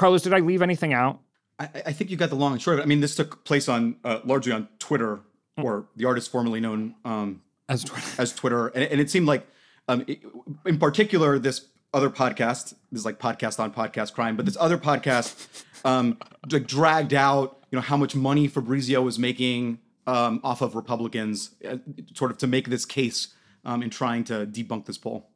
Carlos, did I leave anything out? I, I think you got the long and short of it. I mean, this took place on uh, largely on Twitter, mm. or the artist formerly known um, as Twitter. As Twitter, and, and it seemed like, um, it, in particular, this other podcast, this like podcast on podcast crime, but this other podcast, um, like dragged out, you know, how much money Fabrizio was making um, off of Republicans, uh, sort of to make this case um, in trying to debunk this poll.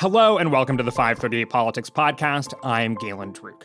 Hello and welcome to the 538 Politics Podcast. I'm Galen Druke.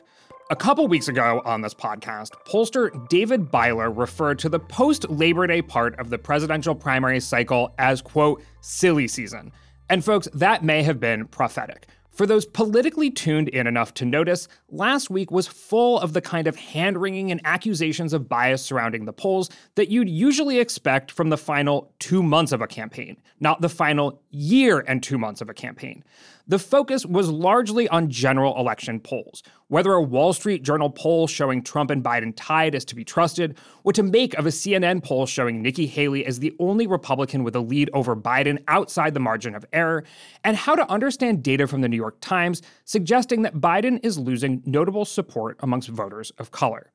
A couple weeks ago on this podcast, pollster David Byler referred to the post Labor Day part of the presidential primary cycle as, quote, silly season. And folks, that may have been prophetic. For those politically tuned in enough to notice, last week was full of the kind of hand wringing and accusations of bias surrounding the polls that you'd usually expect from the final two months of a campaign, not the final year and two months of a campaign the focus was largely on general election polls, whether a Wall Street Journal poll showing Trump and Biden tied is to be trusted, or to make of a CNN poll showing Nikki Haley as the only Republican with a lead over Biden outside the margin of error, and how to understand data from the New York Times suggesting that Biden is losing notable support amongst voters of color.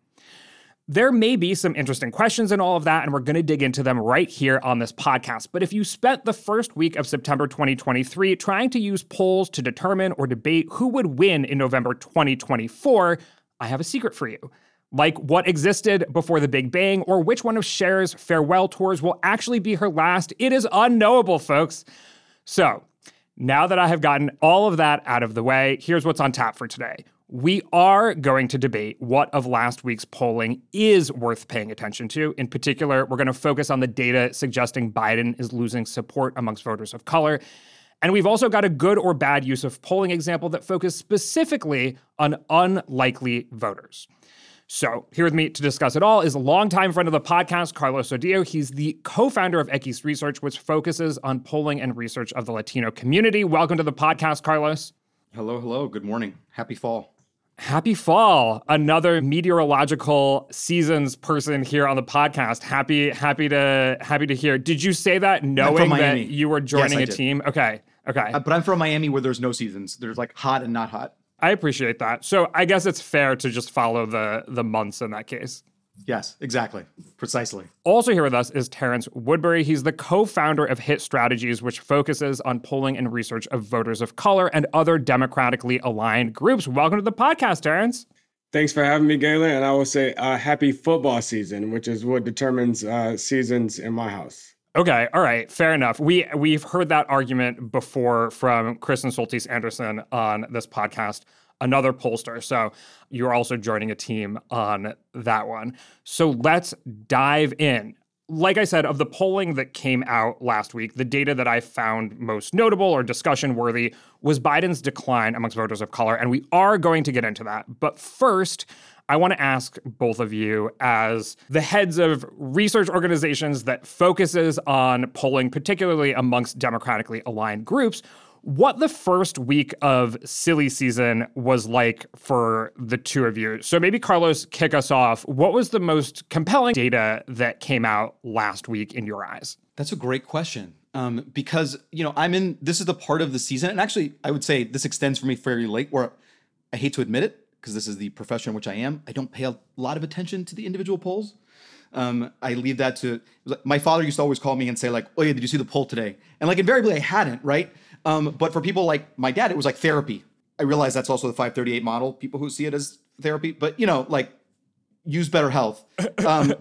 There may be some interesting questions in all of that, and we're going to dig into them right here on this podcast. But if you spent the first week of September 2023 trying to use polls to determine or debate who would win in November 2024, I have a secret for you. Like what existed before the Big Bang, or which one of Cher's farewell tours will actually be her last, it is unknowable, folks. So, now that I have gotten all of that out of the way, here's what's on tap for today. We are going to debate what of last week's polling is worth paying attention to. In particular, we're going to focus on the data suggesting Biden is losing support amongst voters of color. And we've also got a good or bad use of polling example that focus specifically on unlikely voters. So, here with me to discuss it all is a longtime friend of the podcast, Carlos Odio. He's the co founder of Equis Research, which focuses on polling and research of the Latino community. Welcome to the podcast, Carlos. Hello, hello. Good morning. Happy fall. Happy fall. Another meteorological seasons person here on the podcast. Happy, happy to happy to hear. Did you say that knowing that you were joining yes, a team? Okay. Okay. Uh, but I'm from Miami where there's no seasons. There's like hot and not hot. I appreciate that. So I guess it's fair to just follow the the months in that case. Yes, exactly. Precisely. Also, here with us is Terrance Woodbury. He's the co founder of HIT Strategies, which focuses on polling and research of voters of color and other democratically aligned groups. Welcome to the podcast, Terrance. Thanks for having me, Galen. And I will say uh, happy football season, which is what determines uh, seasons in my house. Okay, all right, fair enough. We we've heard that argument before from Kristen Soltis Anderson on this podcast another pollster. So you're also joining a team on that one. So let's dive in. Like I said, of the polling that came out last week, the data that I found most notable or discussion worthy was Biden's decline amongst voters of color. And we are going to get into that. But first, I want to ask both of you, as the heads of research organizations that focuses on polling, particularly amongst democratically aligned groups, what the first week of silly season was like for the two of you. So maybe Carlos, kick us off. What was the most compelling data that came out last week in your eyes? That's a great question. Um, because you know I'm in. This is the part of the season, and actually, I would say this extends for me fairly late. Where I hate to admit it, because this is the profession in which I am. I don't pay a lot of attention to the individual polls. Um, I leave that to my father used to always call me and say like, "Oh yeah, did you see the poll today?" And like invariably, I hadn't, right? Um, but for people like my dad, it was like therapy. I realize that's also the 538 model, people who see it as therapy, but you know, like use better health. Um,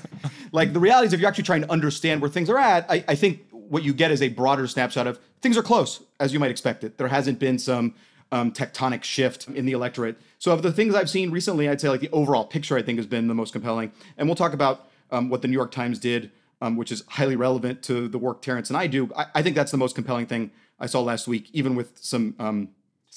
like the reality is, if you're actually trying to understand where things are at, I, I, think what you get is a broader snapshot of things are close, as you might expect it. There hasn't been some um, tectonic shift in the electorate. So, of the things I've seen recently, I'd say like the overall picture I think has been the most compelling. And we'll talk about um, what the New York Times did, um, which is highly relevant to the work Terrance and I do. I, I think that's the most compelling thing I saw last week, even with some um,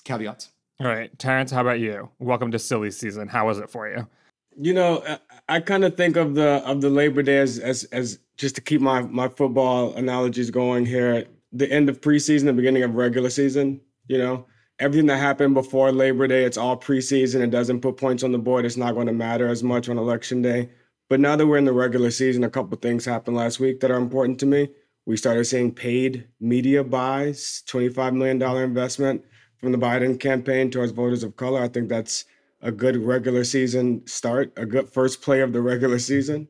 caveats. All right, Terrance, how about you? Welcome to silly season. How was it for you? You know, I, I kind of think of the of the Labor Day as, as as just to keep my my football analogies going here. The end of preseason, the beginning of regular season. You know, everything that happened before Labor Day, it's all preseason. It doesn't put points on the board. It's not going to matter as much on election day. But now that we're in the regular season, a couple things happened last week that are important to me. We started seeing paid media buys, $25 million investment from the Biden campaign towards voters of color. I think that's a good regular season start, a good first play of the regular season.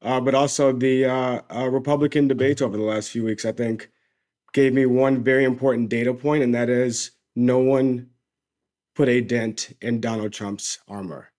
Uh, but also the uh, uh, Republican debates over the last few weeks, I think, gave me one very important data point, and that is no one put a dent in Donald Trump's armor.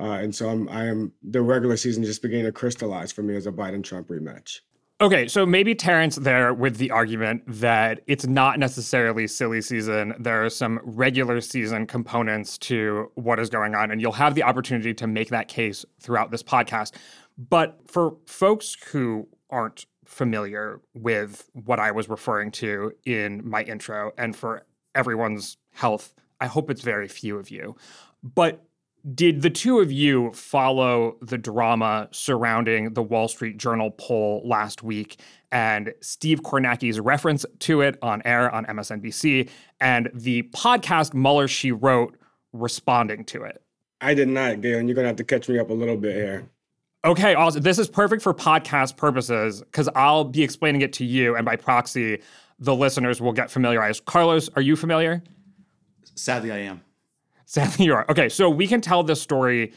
Uh, and so I'm, I am the regular season just beginning to crystallize for me as a Biden Trump rematch. Okay, so maybe Terrance there with the argument that it's not necessarily silly season. There are some regular season components to what is going on, and you'll have the opportunity to make that case throughout this podcast. But for folks who aren't familiar with what I was referring to in my intro, and for everyone's health, I hope it's very few of you. But did the two of you follow the drama surrounding the Wall Street Journal poll last week and Steve Kornacki's reference to it on air on MSNBC and the podcast Mueller She Wrote responding to it? I did not, Galen. You're going to have to catch me up a little bit here. Okay, awesome. This is perfect for podcast purposes because I'll be explaining it to you, and by proxy, the listeners will get familiarized. Carlos, are you familiar? Sadly, I am. Sadly, you are. Okay, so we can tell this story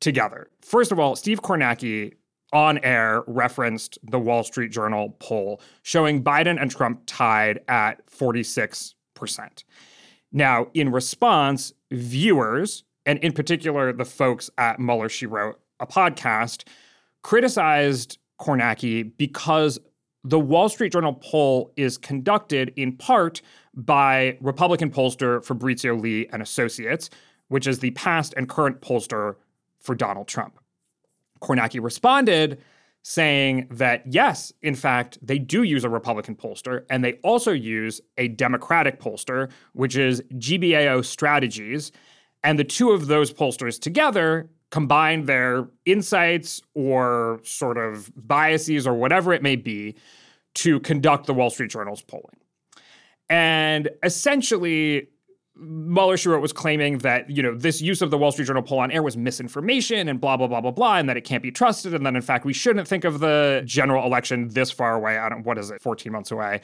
together. First of all, Steve Kornacki on air referenced the Wall Street Journal poll showing Biden and Trump tied at 46%. Now, in response, viewers, and in particular the folks at Mueller She Wrote, a podcast, criticized Kornacki because the Wall Street Journal poll is conducted in part by Republican pollster Fabrizio Lee and Associates, which is the past and current pollster for Donald Trump. Kornacki responded saying that yes, in fact, they do use a Republican pollster, and they also use a Democratic pollster, which is GBAO Strategies. And the two of those pollsters together combine their insights or sort of biases or whatever it may be to conduct the Wall Street Journal's polling. And essentially, Mueller She Wrote was claiming that, you know, this use of the Wall Street Journal poll on air was misinformation and blah, blah, blah, blah, blah, and that it can't be trusted. And that, in fact, we shouldn't think of the general election this far away, I don't, what is it, 14 months away,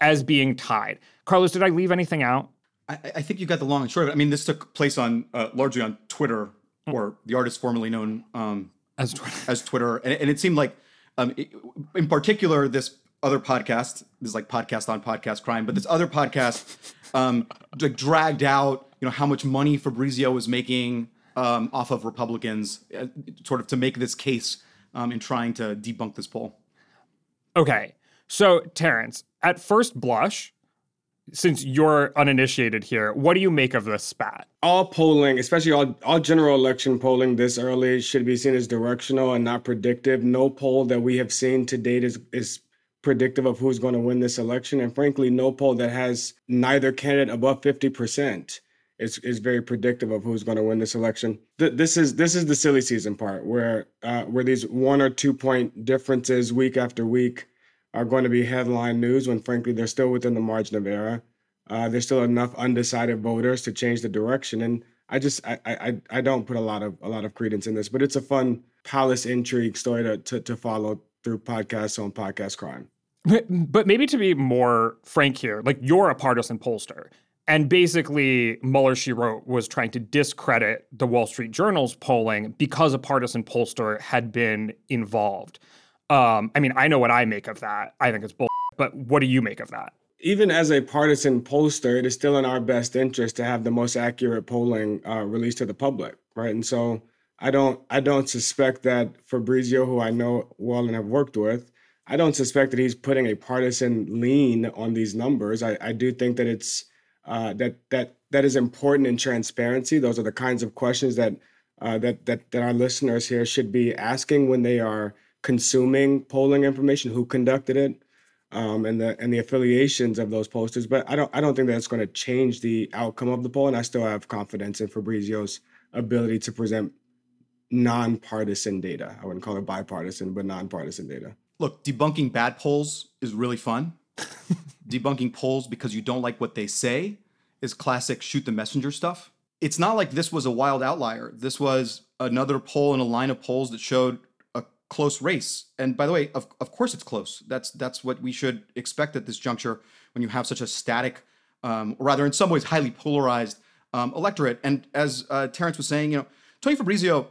as being tied. Carlos, did I leave anything out? I, I think you got the long and short of it. I mean, this took place on uh, largely on Twitter, mm. or the artist formerly known um, as Twitter. As Twitter. And, and it seemed like, um, it, in particular, this other podcast. This is like podcast on podcast crime, but this other podcast um, like dragged out, you know, how much money Fabrizio was making um, off of Republicans, uh, sort of to make this case um, in trying to debunk this poll. Okay, so Terrance, at first blush, since you're uninitiated here, what do you make of this spat? All polling, especially all, all general election polling this early, should be seen as directional and not predictive. No poll that we have seen to date is is predictive of who's going to win this election. And frankly, no poll that has neither candidate above 50% is, is very predictive of who's going to win this election. Th- this is this is the silly season part where uh, where these one or two point differences week after week are going to be headline news when frankly they're still within the margin of error. Uh, there's still enough undecided voters to change the direction. And I just I, I I don't put a lot of a lot of credence in this, but it's a fun palace intrigue story to to, to follow through podcasts on podcast crime. But maybe to be more frank here, like you're a partisan pollster. And basically, Mueller, she wrote, was trying to discredit the Wall Street Journal's polling because a partisan pollster had been involved. Um, I mean, I know what I make of that. I think it's bull. But what do you make of that? Even as a partisan pollster, it is still in our best interest to have the most accurate polling uh, released to the public, right? And so I don't, I don't suspect that Fabrizio, who I know well and have worked with, I don't suspect that he's putting a partisan lean on these numbers. I, I do think that it's uh, that that that is important in transparency. Those are the kinds of questions that uh, that that that our listeners here should be asking when they are consuming polling information. Who conducted it, um, and the and the affiliations of those posters. But I don't I don't think that's going to change the outcome of the poll. And I still have confidence in Fabrizio's ability to present nonpartisan data. I wouldn't call it bipartisan, but nonpartisan data look, debunking bad polls is really fun. debunking polls because you don't like what they say is classic shoot the messenger stuff. It's not like this was a wild outlier. This was another poll in a line of polls that showed a close race. And by the way, of, of course it's close. That's that's what we should expect at this juncture when you have such a static, um, or rather, in some ways, highly polarized um, electorate. And as uh, Terrance was saying, you know, Tony Fabrizio,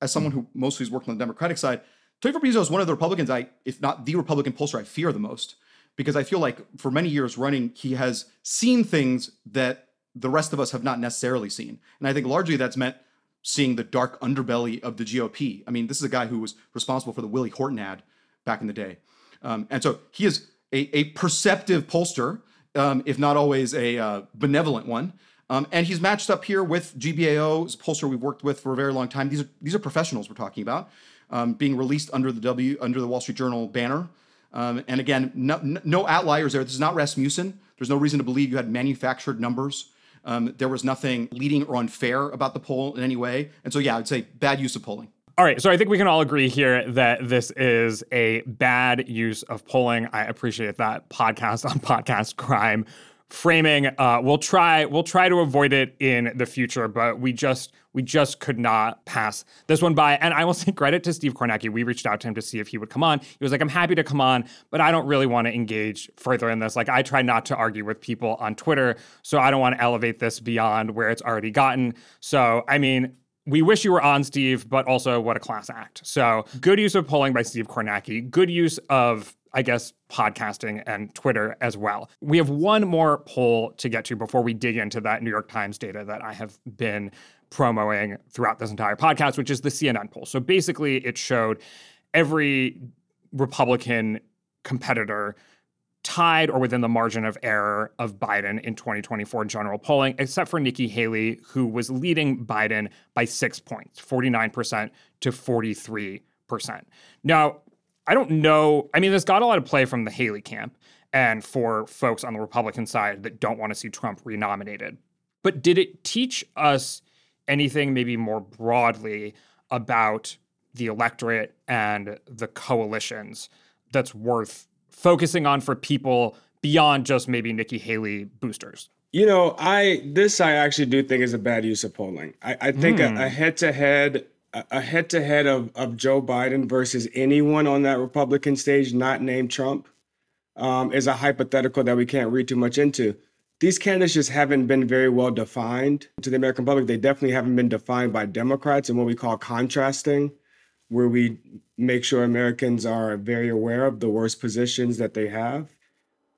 as someone who mostly has worked on the Democratic side, Tony Fabrizio is one of the Republicans I, if not the Republican pollster, I fear the most because I feel like for many years running, he has seen things that the rest of us have not necessarily seen. And I think largely that's meant seeing the dark underbelly of the GOP. I mean, this is a guy who was responsible for the Willie Horton ad back in the day. Um, and so he is a, a perceptive pollster, um, if not always a uh, benevolent one. Um, and he's matched up here with GBAO, a pollster we've worked with for a very long time. These are these are professionals we're talking about, um, being released under the W under the Wall Street Journal banner. Um, and again, no, no outliers there. This is not Rasmussen. There's no reason to believe you had manufactured numbers. Um, there was nothing leading or unfair about the poll in any way. And so, yeah, I'd say bad use of polling. All right, so I think we can all agree here that this is a bad use of polling. I appreciate that podcast on podcast crime framing. Uh, we'll try we'll try to avoid it in the future, but we just we just could not pass this one by. And I will say credit to Steve Kornacki. We reached out to him to see if he would come on. He was like, "I'm happy to come on, but I don't really want to engage further in this. Like, I try not to argue with people on Twitter, so I don't want to elevate this beyond where it's already gotten." So, I mean, we wish you were on, Steve, but also what a class act. So good use of polling by Steve Kornacki, good use of I guess, podcasting and Twitter as well. We have one more poll to get to before we dig into that New York Times data that I have been promoting throughout this entire podcast, which is the CNN poll. So basically, it showed every Republican competitor tied or within the margin of error of Biden in 2024 general polling, except for Nikki Haley, who was leading Biden by six points, 49% to 43%. Now, I don't know. I mean, this got a lot of play from the Haley camp and for folks on the Republican side that don't want to see Trump renominated. But did it teach us anything maybe more broadly about the electorate and the coalitions that's worth focusing on for people beyond just maybe Nikki Haley boosters? You know, I this I actually do think is a bad use of polling. I, I think mm. a head to head a head to head of of Joe Biden versus anyone on that Republican stage not named Trump um, is a hypothetical that we can't read too much into. These candidates just haven't been very well defined to the American public. They definitely haven't been defined by Democrats and what we call contrasting, where we make sure Americans are very aware of the worst positions that they have.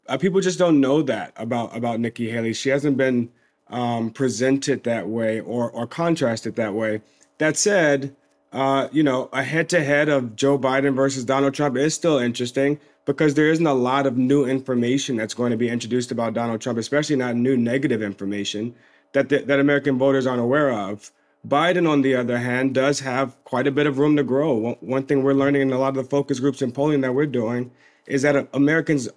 Uh, people just don't know that about about Nikki Haley. She hasn't been um, presented that way or or contrasted that way. That said, uh, you know, a head to head of Joe Biden versus Donald Trump is still interesting because there isn't a lot of new information that's going to be introduced about Donald Trump, especially not new negative information that the, that American voters aren't aware of. Biden, on the other hand, does have quite a bit of room to grow. One, one thing we're learning in a lot of the focus groups and polling that we're doing is that Americans,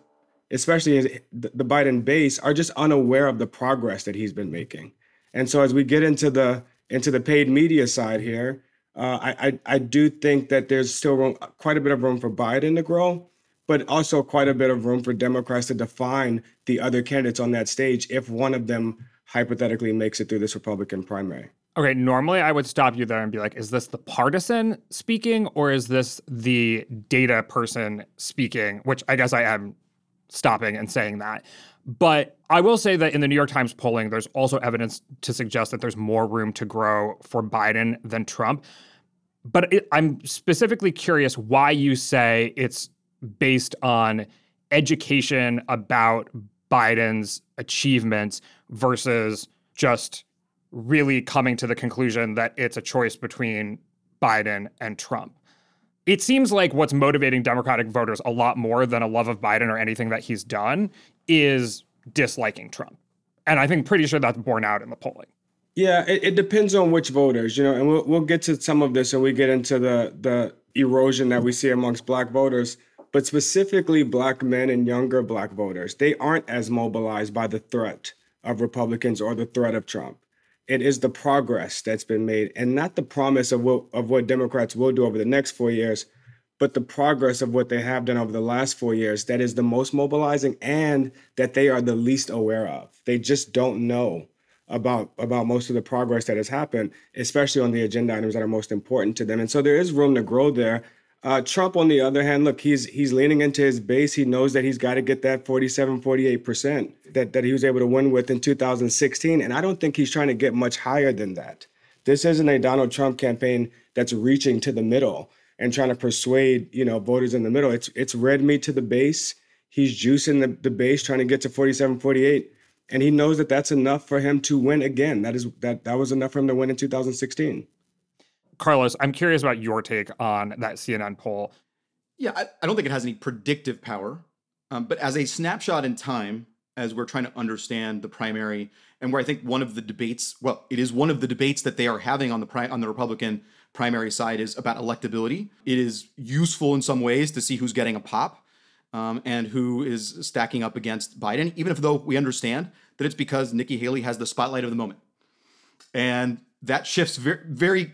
especially the Biden base, are just unaware of the progress that he's been making. And so as we get into the into the paid media side here, uh, I, I, I do think that there's still room, quite a bit of room for Biden to grow, but also quite a bit of room for Democrats to define the other candidates on that stage if one of them hypothetically makes it through this Republican primary. Okay, normally I would stop you there and be like, is this the partisan speaking or is this the data person speaking? Which I guess I am stopping and saying that. But I will say that in the New York Times polling, there's also evidence to suggest that there's more room to grow for Biden than Trump. But it, I'm specifically curious why you say it's based on education about Biden's achievements versus just really coming to the conclusion that it's a choice between Biden and Trump. It seems like what's motivating Democratic voters a lot more than a love of Biden or anything that he's done is disliking Trump. And I think pretty sure that's borne out in the polling. Yeah, it, it, depends on which voters, you know, and we'll, we'll get to some of this and we get into the the erosion that we see amongst black voters, but specifically black men and younger black voters, they aren't as mobilized by the threat of Republicans or the threat of Trump. It is the progress that's been made and not the promise of what of what Democrats will do over the next four years, but the progress of what they have done over the last four years that is the most mobilizing and that they are the least aware of. They just don't know about about most of the progress that has happened, especially on the agenda items that are most important to them. And so there is room to grow there. Uh, Trump, on the other hand, look, he's he's leaning into his base. He knows that he's got to get that 47, 48% that, that he was able to win with in 2016. And I don't think he's trying to get much higher than that. This isn't a Donald Trump campaign that's reaching to the middle and trying to persuade, you know, voters in the middle. It's it's red meat to the base. He's juicing the, the base, trying to get to 47, 48. And he knows that that's enough for him to win again. That is that that was enough for him to win in 2016. Carlos, I'm curious about your take on that CNN poll. Yeah, I, I don't think it has any predictive power, um, but as a snapshot in time, as we're trying to understand the primary, and where I think one of the debates, well, it is one of the debates that they are having on the pri- on the Republican primary side is about electability. It is useful in some ways to see who's getting a pop. Um, and who is stacking up against Biden, even if though we understand that it's because Nikki Haley has the spotlight of the moment. And that shifts very, very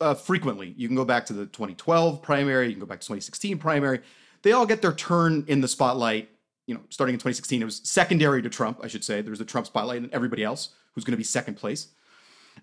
uh, frequently. You can go back to the 2012 primary, you can go back to 2016 primary. They all get their turn in the spotlight. You know, starting in 2016, it was secondary to Trump, I should say. There's the Trump spotlight and everybody else who's going to be second place.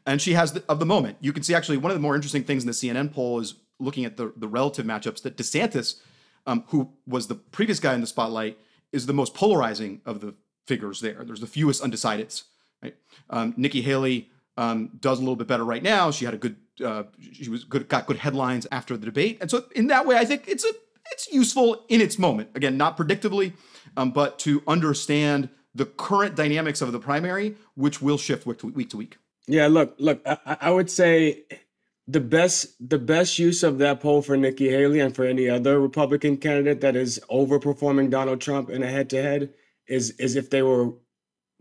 And she has the, of the moment. You can see actually one of the more interesting things in the CNN poll is looking at the, the relative matchups that DeSantis, um, who was the previous guy in the spotlight, is the most polarizing of the figures there. There's the fewest undecideds. Right? Um, Nikki Haley um, does a little bit better right now. She had a good, uh, she was good, got good headlines after the debate, and so in that way, I think it's a it's useful in its moment. Again, not predictably, um, but to understand the current dynamics of the primary, which will shift week to week. To week. Yeah, look, look, I, I would say the best the best use of that poll for Nikki Haley and for any other Republican candidate that is overperforming Donald Trump in a head to head is is if they were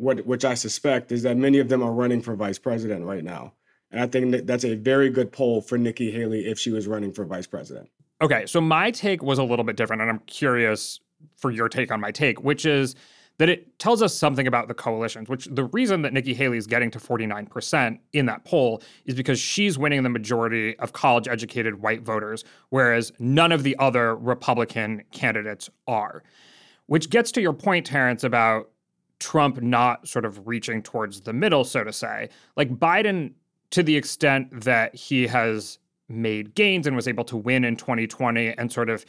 what which I suspect is that many of them are running for vice president right now. And I think that that's a very good poll for Nikki Haley if she was running for vice president. Okay, so my take was a little bit different, and I'm curious for your take on my take, which is that it tells us something about the coalitions, which the reason that Nikki Haley is getting to 49% in that poll is because she's winning the majority of college educated white voters, whereas none of the other Republican candidates are. Which gets to your point, Terrance, about Trump not sort of reaching towards the middle, so to say. Like Biden, to the extent that he has made gains and was able to win in 2020 and sort of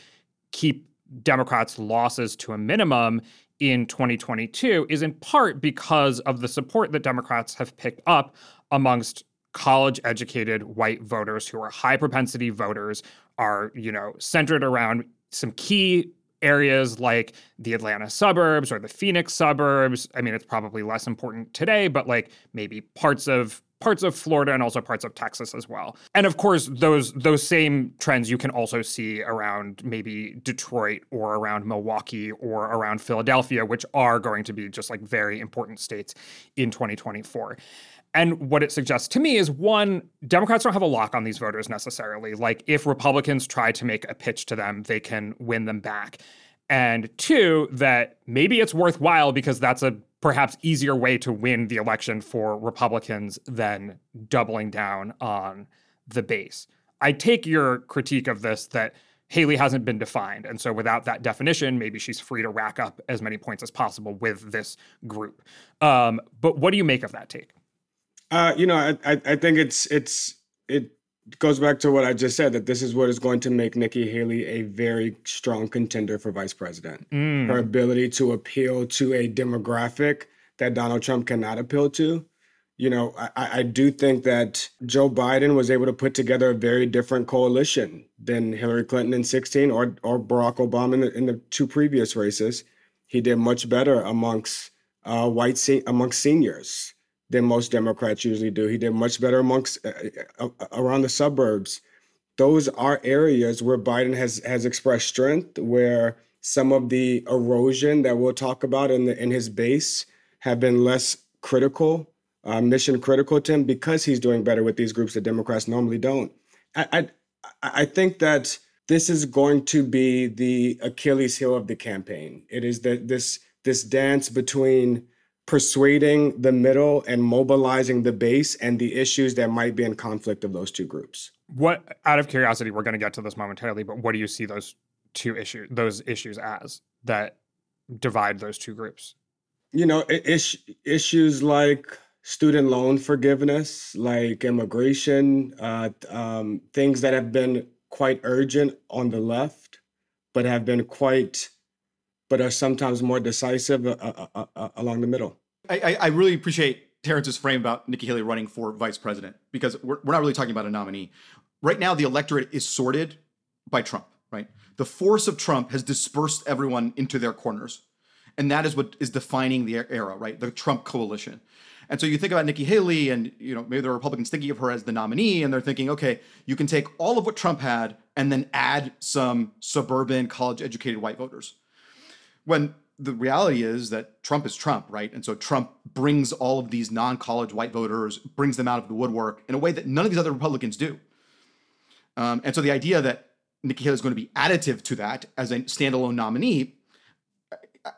keep Democrats' losses to a minimum in 2022, is in part because of the support that Democrats have picked up amongst college educated white voters who are high propensity voters are you know centered around some key areas like the Atlanta suburbs or the Phoenix suburbs. I mean, it's probably less important today, but like maybe parts of parts of Florida and also parts of Texas as well. And of course, those those same trends you can also see around maybe Detroit or around Milwaukee or around Philadelphia, which are going to be just like very important states in 2024. And what it suggests to me is one, Democrats don't have a lock on these voters necessarily. Like, if Republicans try to make a pitch to them, they can win them back. And two, that maybe it's worthwhile because that's a perhaps easier way to win the election for Republicans than doubling down on the base. I take your critique of this that Haley hasn't been defined. And so without that definition, maybe she's free to rack up as many points as possible with this group. Um, but what do you make of that take? Uh, you know, I, I, I think it's it's it goes back to what I just said that this is what is going to make Nikki Haley a very strong contender for vice president. Mm. Her ability to appeal to a demographic that Donald Trump cannot appeal to. You know, I, I do think that Joe Biden was able to put together a very different coalition than Hillary Clinton in 16 or or Barack Obama in the, in the two previous races. He did much better amongst uh, white se- amongst seniors than most Democrats usually do. He did much better amongst uh, uh, uh, around the suburbs. Those are areas where Biden has has expressed strength, where some of the erosion that we'll talk about in the, in his base have been less critical, uh, mission critical to him because he's doing better with these groups that Democrats normally don't. I, I I think that this is going to be the Achilles heel of the campaign. It is that this this dance between persuading the middle and mobilizing the base and the issues that might be in conflict of those two groups. What out of curiosity, we're going to get to this momentarily, but what do you see those two issues those issues as that divide those two groups? You know, is, issues like student loan forgiveness, like immigration, uh, um, things that have been quite urgent on the left, but have been quite, but are sometimes more decisive uh, uh, uh, uh along the middle. I, I, really appreciate Terrance's frame about Nikki Haley running for vice president because we're, we're not really talking about a nominee. Right now, the electorate is sorted by Trump, right? The force of Trump has dispersed everyone into their corners. And that is what is defining the era, right? The Trump coalition. And so you think about Nikki Haley, and you know maybe the Republicans thinking of her as the nominee, and they're thinking, okay, you can take all of what Trump had and then add some suburban, college-educated white voters. When the reality is that Trump is Trump, right? And so Trump brings all of these non-college white voters, brings them out of the woodwork in a way that none of these other Republicans do. Um, and so the idea that Nikki Haley is going to be additive to that as a standalone nominee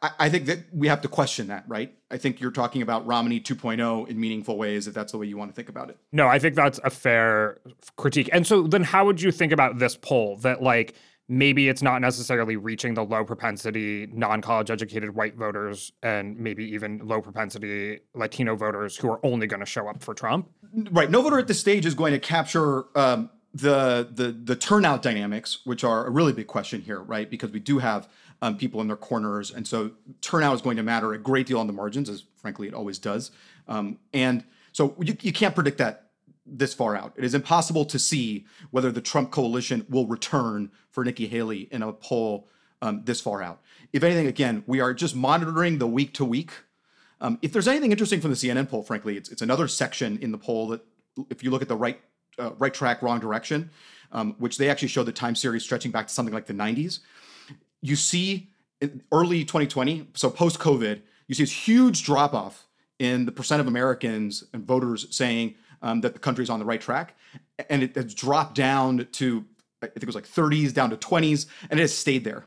I, I, think that we have to question that, right? I think you're talking about Romney 2.0 in meaningful ways, if that's the way you want to think about it. No, I think that's a fair critique. And so then how would you think about this poll that like maybe it's not necessarily reaching the low propensity non-college educated white voters and maybe even low propensity Latino voters who are only going to show up for Trump? Right. No voter at this stage is going to capture um, the the the turnout dynamics, which are a really big question here, right? Because we do have um, people in their corners. And so turnout is going to matter a great deal on the margins, as frankly it always does. Um, and so you, you can't predict that this far out. It is impossible to see whether the Trump coalition will return for Nikki Haley in a poll um, this far out. If anything, again, we are just monitoring the week to week. Um, if there's anything interesting from the CNN poll, frankly, it's, it's another section in the poll that, if you look at the right uh, right track, wrong direction, um, which they actually show the time series stretching back to something like the 90s you see early 2020, so post COVID, you see this huge drop off in the percent of Americans and voters saying um, that the country is on the right track. And it has dropped down to, I think it was like 30s, down to 20s, and it has stayed there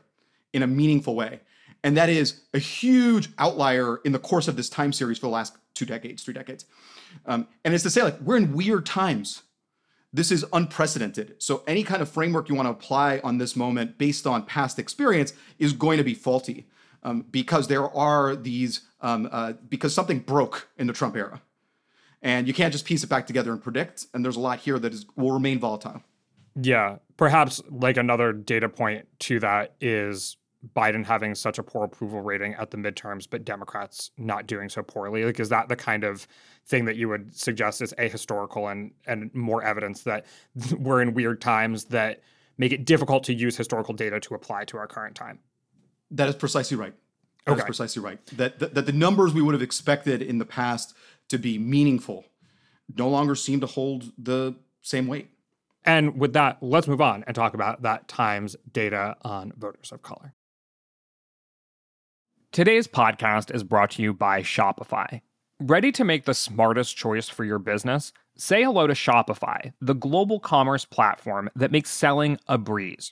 in a meaningful way. And that is a huge outlier in the course of this time series for the last two decades, three decades. Um, and it's to say, like, we're in weird times this is unprecedented. So any kind of framework you want to apply on this moment based on past experience is going to be faulty um, because there are these um, uh, because something broke in the Trump era, and you can't just piece it back together and predict. And there's a lot here that is will remain volatile. Yeah, perhaps like another data point to that is Biden having such a poor approval rating at the midterms, but Democrats not doing so poorly? Like, is that the kind of thing that you would suggest is ahistorical and and more evidence that we're in weird times that make it difficult to use historical data to apply to our current time? That is precisely right. That okay. precisely right. That, that that the numbers we would have expected in the past to be meaningful no longer seem to hold the same weight. And with that, let's move on and talk about that Times data on voters of color. Today's podcast is brought to you by Shopify. Ready to make the smartest choice for your business? Say hello to Shopify, the global commerce platform that makes selling a breeze.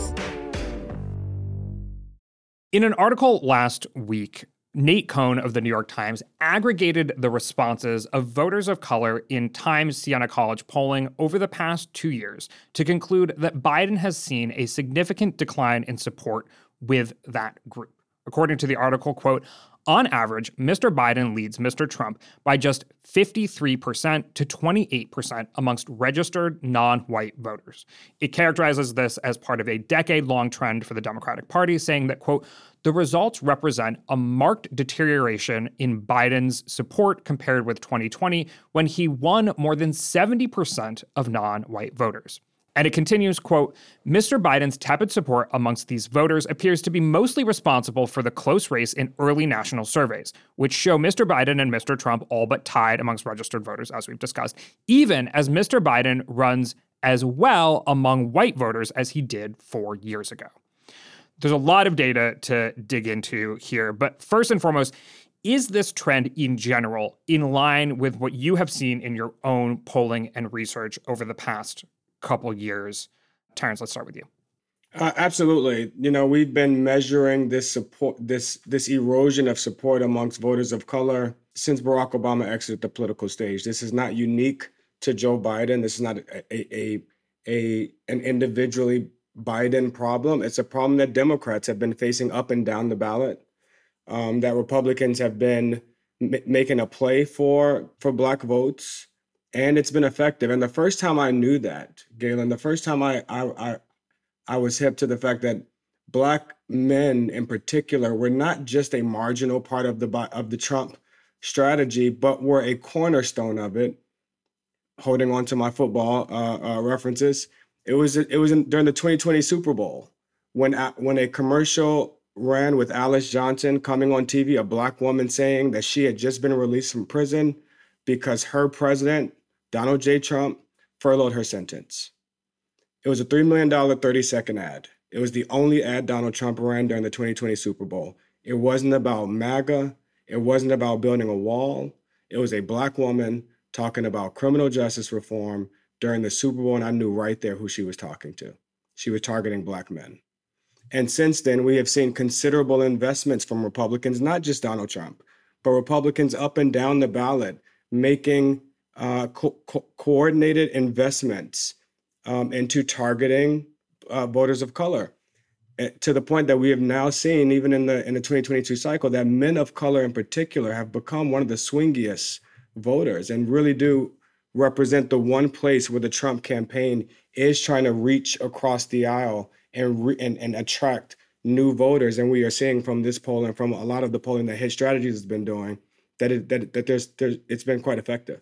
In an article last week, Nate Cohn of the New York Times aggregated the responses of voters of color in Times Siena College polling over the past two years to conclude that Biden has seen a significant decline in support with that group. According to the article, quote, on average, Mr. Biden leads Mr. Trump by just 53% to 28% amongst registered non white voters. It characterizes this as part of a decade long trend for the Democratic Party, saying that, quote, the results represent a marked deterioration in Biden's support compared with 2020, when he won more than 70% of non white voters. And it continues, quote, Mr. Biden's tepid support amongst these voters appears to be mostly responsible for the close race in early national surveys, which show Mr. Biden and Mr. Trump all but tied amongst registered voters, as we've discussed, even as Mr. Biden runs as well among white voters as he did four years ago. There's a lot of data to dig into here, but first and foremost, is this trend in general in line with what you have seen in your own polling and research over the past couple years. Terrance, let's start with you. Uh, absolutely. You know, we've been measuring this support, this this erosion of support amongst voters of color since Barack Obama exited the political stage. This is not unique to Joe Biden. This is not a a, a an individually Biden problem. It's a problem that Democrats have been facing up and down the ballot. Um, that Republicans have been m- making a play for for black votes and it's been effective. And the first time I knew that, Galen, the first time I I I, I was hip to the fact that black men in particular were not just a marginal part of the of the Trump strategy, but were a cornerstone of it. Holding on to my football uh, uh, references, it was it was in, during the 2020 Super Bowl when when a commercial ran with Alice Johnson coming on TV, a black woman saying that she had just been released from prison because her president Donald J. Trump furloughed her sentence. It was a $3 million 30 second ad. It was the only ad Donald Trump ran during the 2020 Super Bowl. It wasn't about MAGA. It wasn't about building a wall. It was a black woman talking about criminal justice reform during the Super Bowl, and I knew right there who she was talking to. She was targeting black men. And since then, we have seen considerable investments from Republicans, not just Donald Trump, but Republicans up and down the ballot making uh, co- co- coordinated investments um, into targeting uh, voters of color eh, to the point that we have now seen even in the in the 2022 cycle that men of color in particular have become one of the swingiest voters and really do represent the one place where the Trump campaign is trying to reach across the aisle and re- and, and attract new voters. And we are seeing from this poll and from a lot of the polling that HIT Strategies has been doing that it, that, that there's there's it's been quite effective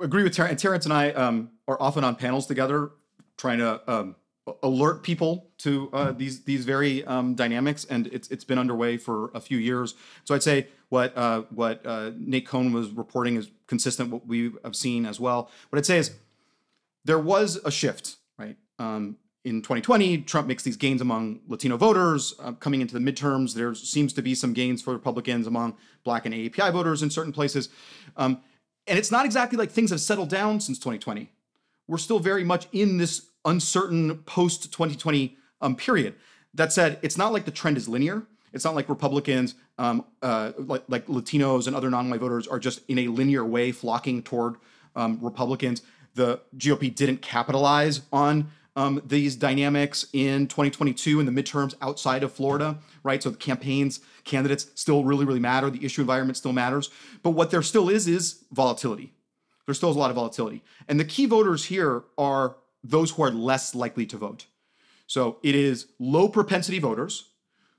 agree with Terrance. And Terrance and I um, are often on panels together, trying to um, alert people to uh, these these very um, dynamics, and it's it's been underway for a few years. So I'd say what uh, what uh, Nate Cohn was reporting is consistent what we have seen as well. What I'd say is there was a shift, right? Um, in 2020, Trump makes these gains among Latino voters. Uh, coming into the midterms, there seems to be some gains for Republicans among Black and AAPI voters in certain places. Um, and it's not exactly like things have settled down since 2020. We're still very much in this uncertain post 2020 um, period. That said, it's not like the trend is linear. It's not like Republicans, um, uh, like, like, Latinos and other non-white voters, are just in a linear way flocking toward um, Republicans. The GOP didn't capitalize on um, these dynamics in 2022 in the midterms outside of Florida, right? So the campaigns, candidates still really, really matter. The issue environment still matters. But what there still is is volatility. There still is a lot of volatility. And the key voters here are those who are less likely to vote. So it is low propensity voters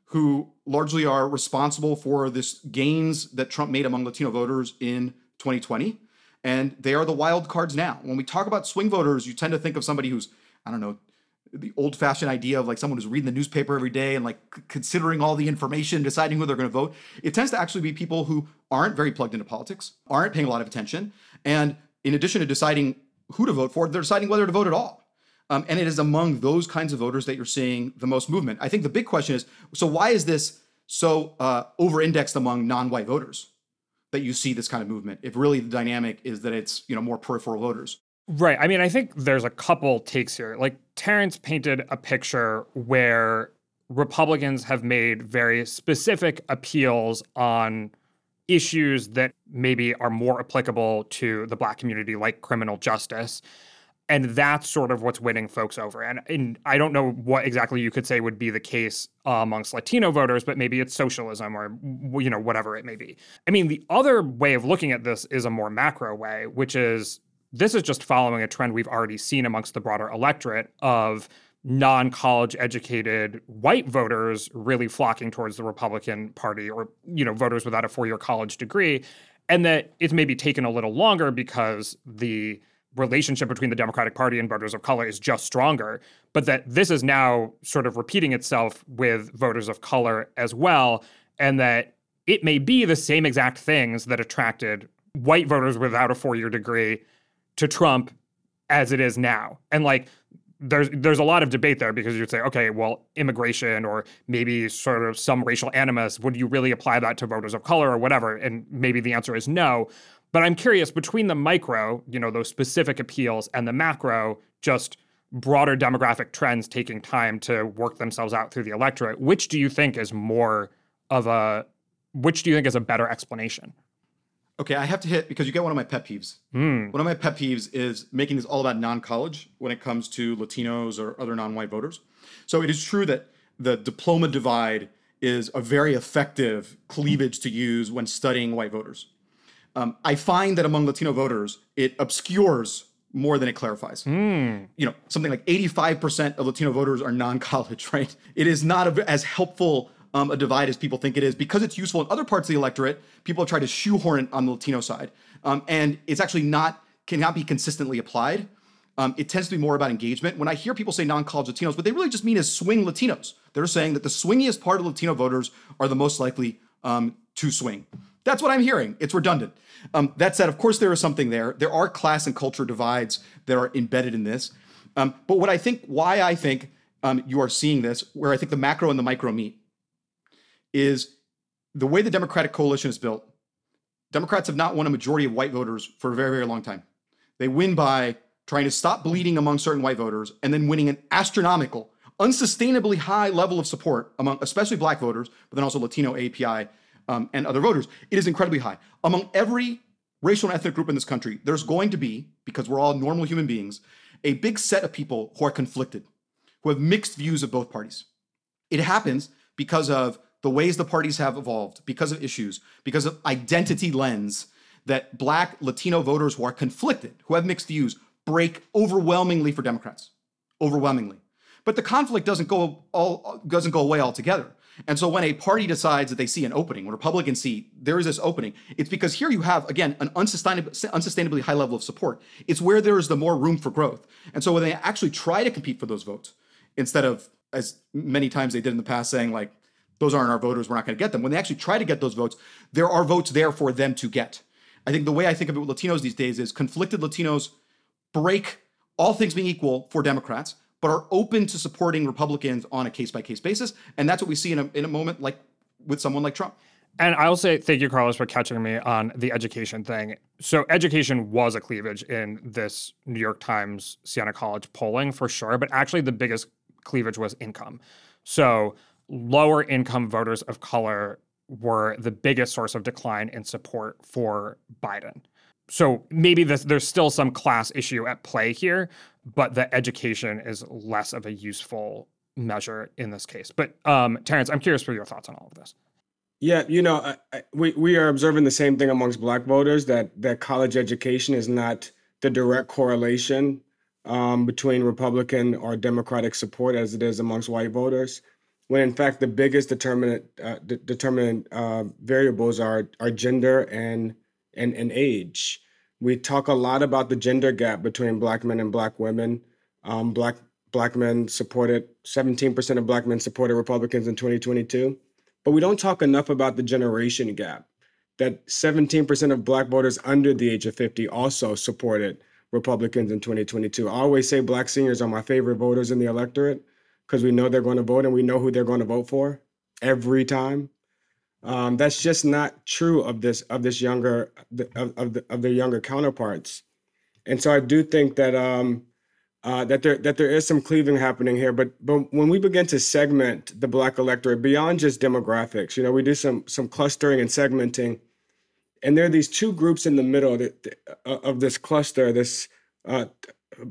who largely are responsible for this gains that Trump made among Latino voters in 2020. And they are the wild cards now. When we talk about swing voters, you tend to think of somebody who's I don't know, the old fashioned idea of like someone who's reading the newspaper every day and like considering all the information, deciding who they're going to vote. It tends to actually be people who aren't very plugged into politics, aren't paying a lot of attention. And in addition to deciding who to vote for, they're deciding whether to vote at all. Um, and it is among those kinds of voters that you're seeing the most movement. I think the big question is so why is this so uh, over indexed among non white voters? That you see this kind of movement, if really the dynamic is that it's you know more peripheral voters. Right. I mean, I think there's a couple takes here. Like Terrance painted a picture where Republicans have made very specific appeals on issues that maybe are more applicable to the black community, like criminal justice. And that's sort of what's winning folks over. And, and I don't know what exactly you could say would be the case uh, amongst Latino voters, but maybe it's socialism or you know whatever it may be. I mean, the other way of looking at this is a more macro way, which is this is just following a trend we've already seen amongst the broader electorate of non-college educated white voters really flocking towards the Republican Party or you know voters without a four-year college degree. And that it's maybe taken a little longer because the relationship between the Democratic Party and voters of color is just stronger but that this is now sort of repeating itself with voters of color as well and that it may be the same exact things that attracted white voters without a four-year degree to Trump as it is now and like there's there's a lot of debate there because you'd say, okay, well, immigration or maybe sort of some racial animus, would you really apply that to voters of color or whatever? And maybe the answer is no. But I'm curious between the micro, you know, those specific appeals and the macro, just broader demographic trends taking time to work themselves out through the electorate, which do you think is more of a which do you think is a better explanation? Okay, I have to hit because you get one of my pet peeves. Mm. One of my pet peeves is making this all about non-college when it comes to Latinos or other non-white voters. So it is true that the diploma divide is a very effective cleavage to use when studying white voters. Um, I find that among Latino voters, it obscures more than it clarifies. Mm. You know, something like 85% of Latino voters are non-college, right? It is not a, as helpful um, a divide as people think it is because it's useful in other parts of the electorate. People have tried to shoehorn it on the Latino side, um, and it's actually not cannot be consistently applied. Um, it tends to be more about engagement. When I hear people say non-college Latinos, what they really just mean is swing Latinos. They're saying that the swingiest part of Latino voters are the most likely um, to swing. That's what I'm hearing. It's redundant. Um, that said, of course, there is something there. There are class and culture divides that are embedded in this. Um, but what I think, why I think um, you are seeing this, where I think the macro and the micro meet, is the way the Democratic coalition is built. Democrats have not won a majority of white voters for a very, very long time. They win by trying to stop bleeding among certain white voters and then winning an astronomical, unsustainably high level of support among especially black voters, but then also Latino, API, um, and other voters. It is incredibly high. Among every racial and ethnic group in this country, there's going to be, because we're all normal human beings, a big set of people who are conflicted, who have mixed views of both parties. It happens because of the ways the parties have evolved because of issues, because of identity lens, that black Latino voters who are conflicted, who have mixed views, break overwhelmingly for Democrats. Overwhelmingly. But the conflict doesn't go all doesn't go away altogether. And so when a party decides that they see an opening, when Republicans see there is this opening, it's because here you have, again, an unsustainably high level of support. It's where there is the more room for growth. And so when they actually try to compete for those votes, instead of, as many times they did in the past, saying like, those aren't our voters, we're not going to get them. When they actually try to get those votes, there are votes there for them to get. I think the way I think of it with Latinos these days is conflicted Latinos break all things being equal for Democrats, but are open to supporting Republicans on a case by case basis. And that's what we see in a, in a moment like with someone like Trump. And I'll say thank you, Carlos, for catching me on the education thing. So, education was a cleavage in this New York Times Siena College polling for sure, but actually the biggest cleavage was income. So, lower income voters of color were the biggest source of decline in support for Biden. So maybe this, there's still some class issue at play here, but the education is less of a useful measure in this case. But um, Terrance, I'm curious for your thoughts on all of this. Yeah, you know, I, I, we we are observing the same thing amongst Black voters that that college education is not the direct correlation um, between Republican or Democratic support as it is amongst white voters when in fact the biggest determinant uh, de- determinant uh, variables are are gender and and and age. We talk a lot about the gender gap between black men and black women. Um, black black men supported 17% of black men supported Republicans in 2022, but we don't talk enough about the generation gap. That 17% of black voters under the age of 50 also supported Republicans in 2022. I always say black seniors are my favorite voters in the electorate because we know they're going to vote and we know who they're going to vote for every time. Um, that's just not true of this of this younger of of, the, of their younger counterparts, and so I do think that um, uh, that there that there is some cleaving happening here. But but when we begin to segment the black electorate beyond just demographics, you know, we do some some clustering and segmenting, and there are these two groups in the middle that, uh, of this cluster. This uh,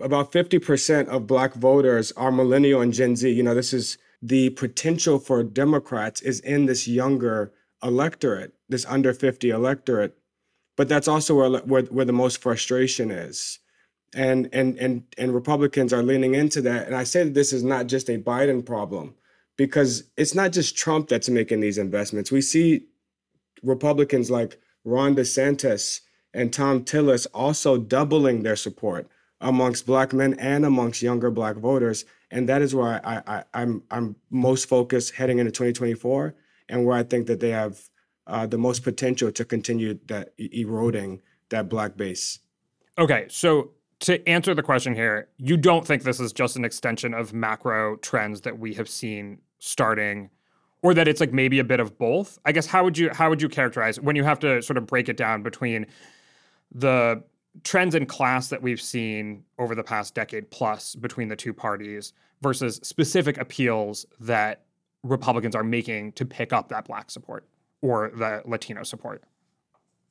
about fifty percent of black voters are millennial and Gen Z. You know, this is the potential for Democrats is in this younger electorate, this under fifty electorate, but that's also where where, where the most frustration is and and and and Republicans are leaning into that. And I say that this is not just a Biden problem because it's not just Trump that's making these investments. We see Republicans like Ron DeSantis and Thom Tillis also doubling their support amongst black men and amongst younger black voters. And that is where I, I, I'm I'm most focused heading into 2024, and where I think that they have uh, the most potential to continue that eroding that black base. Okay, so to answer the question here, you don't think this is just an extension of macro trends that we have seen starting or that it's like maybe a bit of both? I guess how would you how would you characterize when you have to sort of break it down between the trends in class that we've seen over the past decade plus between the two parties versus specific appeals that Republicans are making to pick up that black support or the Latino support?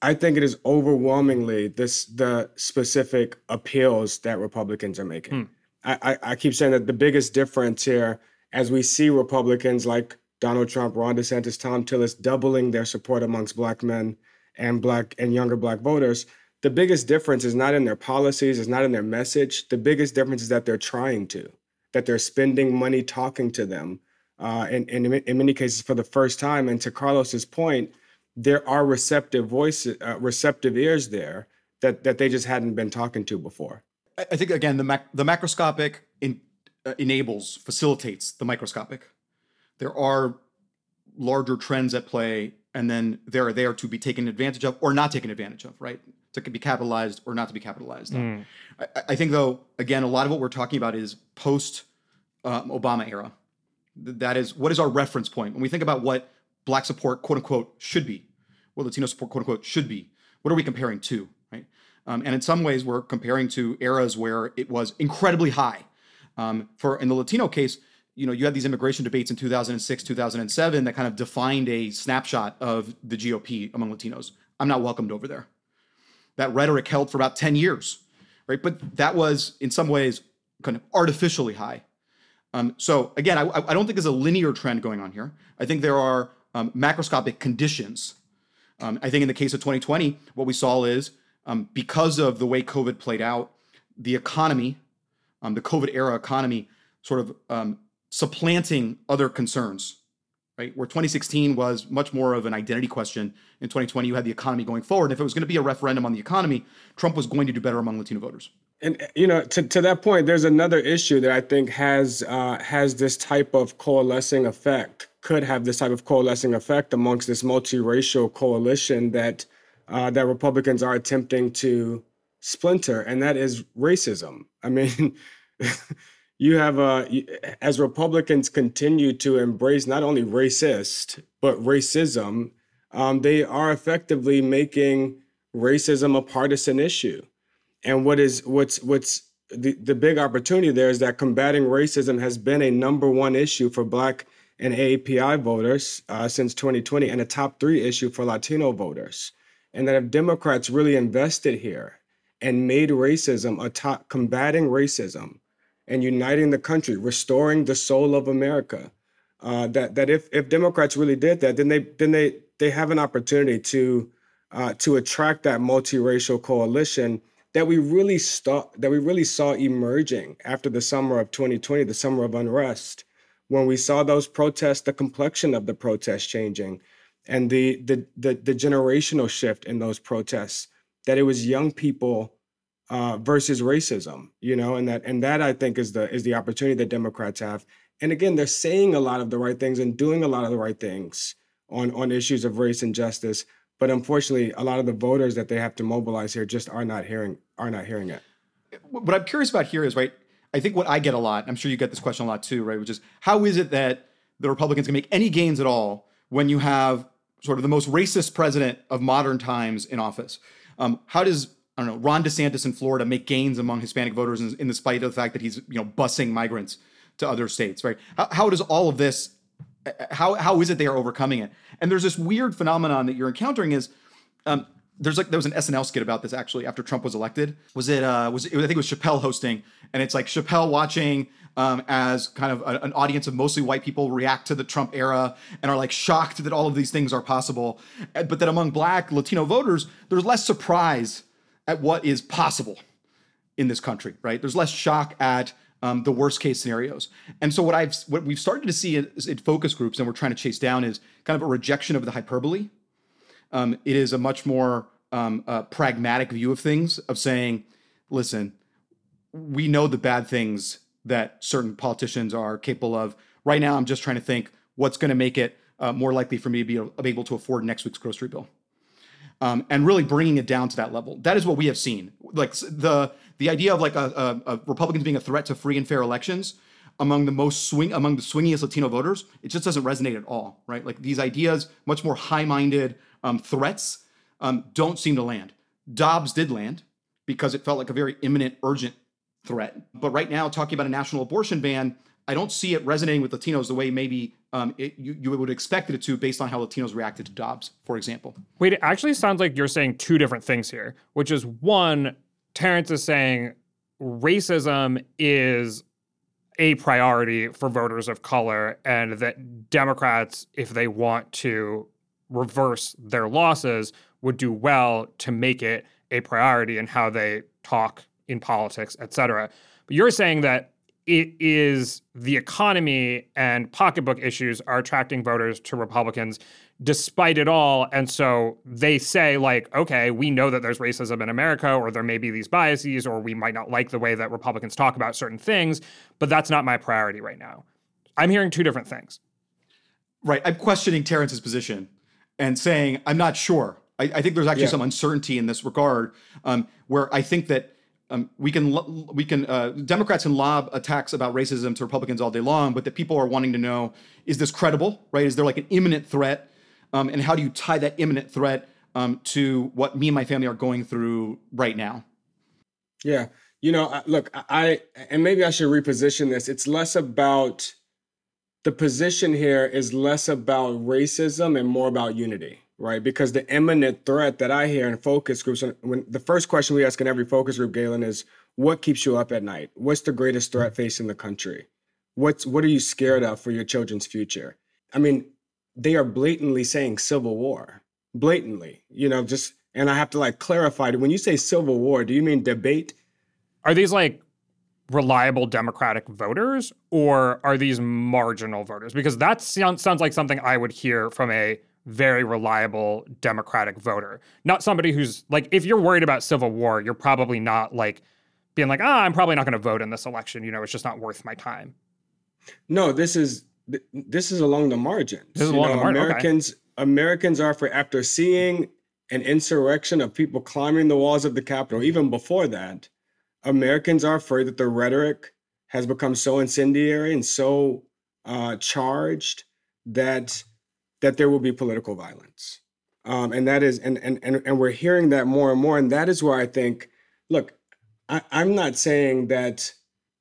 I think it is overwhelmingly this the specific appeals that Republicans are making. Hmm. I, I, I keep saying that the biggest difference here, as we see Republicans like Donald Trump, Ron DeSantis, Thom Tillis doubling their support amongst black men and black and younger black voters, the biggest difference is not in their policies, is not in their message. The biggest difference is that they're trying to, that they're spending money talking to them, uh, and, and in many cases for the first time. And to Carlos's point, there are receptive voices, uh, receptive ears there that that they just hadn't been talking to before. I think again the mac- the macroscopic in, uh, enables facilitates the microscopic. There are larger trends at play, and then they're there to be taken advantage of or not taken advantage of, right? To be capitalized or not to be capitalized. Mm. I, I, think though, again, a lot of what we're talking about is post um, Obama era. That is what is our reference point when we think about what black support, quote unquote, should be what Latino support, quote unquote, should be. What are we comparing to, right? Um, and in some ways, we're comparing to eras where it was incredibly high. Um, for in the Latino case, you know, you had these immigration debates in 2006, 2007 that kind of defined a snapshot of the GOP among Latinos. I'm not welcomed over there. That rhetoric held for about 10 years, right? But that was, in some ways, kind of artificially high. Um, so again, I, I, don't think there's a linear trend going on here. I think there are um, macroscopic conditions um, I think in the case of 2020, what we saw is um, because of the way COVID played out, the economy, um, the COVID era economy, sort of um, supplanting other concerns. Right, where 2016 was much more of an identity question. In 2020, you had the economy going forward. And if it was going to be a referendum on the economy, Trump was going to do better among Latino voters. And you know, to, to that point, there's another issue that I think has uh, has this type of coalescing effect could have this type of coalescing effect amongst this multiracial coalition that uh, that Republicans are attempting to splinter, and that is racism. I mean, you have uh, as Republicans continue to embrace not only racist but racism, um, they are effectively making racism a partisan issue. And what is what's what's the, the big opportunity there is that combating racism has been a number one issue for Black and AAPI voters uh, since 2020 and a top three issue for Latino voters. And that if Democrats really invested here and made racism a top, combating racism and uniting the country, restoring the soul of America, uh, that that if if Democrats really did that, then they then they they have an opportunity to uh, to attract that multiracial coalition that we really saw that we really saw emerging after the summer of 2020, the summer of unrest, when we saw those protests, the complexion of the protests changing, and the the the, the generational shift in those protests, that it was young people uh, versus racism, you know, and that and that I think is the is the opportunity that Democrats have. And again, they're saying a lot of the right things and doing a lot of the right things on on issues of race and justice. But unfortunately, a lot of the voters that they have to mobilize here just are not hearing are not hearing it. What I'm curious about here is right I think what I get a lot, I'm sure you get this question a lot too, right? Which is how is it that the Republicans can make any gains at all when you have sort of the most racist president of modern times in office? Um, how does I don't know, Ron DeSantis in Florida make gains among Hispanic voters in, in the spite of the fact that he's, you know, busing migrants to other states, right? How, how does all of this, how, how is it they are overcoming it? And there's this weird phenomenon that you're encountering is, um, there's like there was an SNL skit about this actually after Trump was elected. Was it uh was it, I think it was Chappelle hosting, and it's like Chappelle watching um, as kind of a, an audience of mostly white people react to the Trump era and are like shocked that all of these things are possible, but that among Black Latino voters there's less surprise at what is possible in this country, right? There's less shock at um, the worst case scenarios. And so what I've what we've started to see in, in focus groups and we're trying to chase down is kind of a rejection of the hyperbole um, it is a much more um, uh, pragmatic view of things, of saying, listen, we know the bad things that certain politicians are capable of. Right now, I'm just trying to think what's going to make it uh, more likely for me to be able to afford next week's grocery bill. Um, and really bringing it down to that level. That is what we have seen. Like the the idea of like a, a, a Republicans being a threat to free and fair elections among the most swing among the swingiest Latino voters, it just doesn't resonate at all, right? Like these ideas, much more high-minded, um, threats um, don't seem to land. Dobbs did land because it felt like a very imminent, urgent threat. But right now, talking about a national abortion ban, I don't see it resonating with Latinos the way maybe um, it, you, you would expect it to based on how Latinos reacted to Dobbs, for example. Wait, it actually sounds like you're saying two different things here, which is one, Terrance is saying racism is a priority for voters of color, and that Democrats, if they want to reverse their losses would do well to make it a priority in how they talk in politics, et cetera. But you're saying that it is the economy and pocketbook issues are attracting voters to Republicans despite it all. And so they say, like, okay, we know that there's racism in America, or there may be these biases, or we might not like the way that Republicans talk about certain things, but that's not my priority right now. I'm hearing two different things. Right. I'm questioning Terrance's position and saying, I'm not sure. I, I think there's actually yeah. some uncertainty in this regard, um, where I think that um, we can we can uh, Democrats can lob attacks about racism to Republicans all day long, but that people are wanting to know is this credible, right? Is there like an imminent threat, um, and how do you tie that imminent threat um, to what me and my family are going through right now? Yeah, you know, look, I and maybe I should reposition this. It's less about the position here is less about racism and more about unity, right? Because the imminent threat that I hear in focus groups, uh, when the first question we ask in every focus group, Galen, is what keeps you up at night? What's the greatest threat facing the country? What's what are you scared of for your children's future? I mean, they are blatantly saying civil war, blatantly. You know, just and I have to like clarify. When you say civil war, do you mean debate? Are these like reliable Democratic voters or are these marginal voters? Because that sounds sounds like something I would hear from a very reliable Democratic voter. Not somebody who's like, if you're worried about civil war, you're probably not like being like, ah, I'm probably not going to vote in this election. You know, it's just not worth my time. No, this is this is along the margins. This is along know, the margins. Americans okay. Americans are for after seeing an insurrection of people climbing the walls of the Capitol, even before that, Americans are afraid that the rhetoric has become so incendiary and so uh, charged that that there will be political violence, um, and that is and, and and and we're hearing that more and more, and that is where I think, look, I, I'm not saying that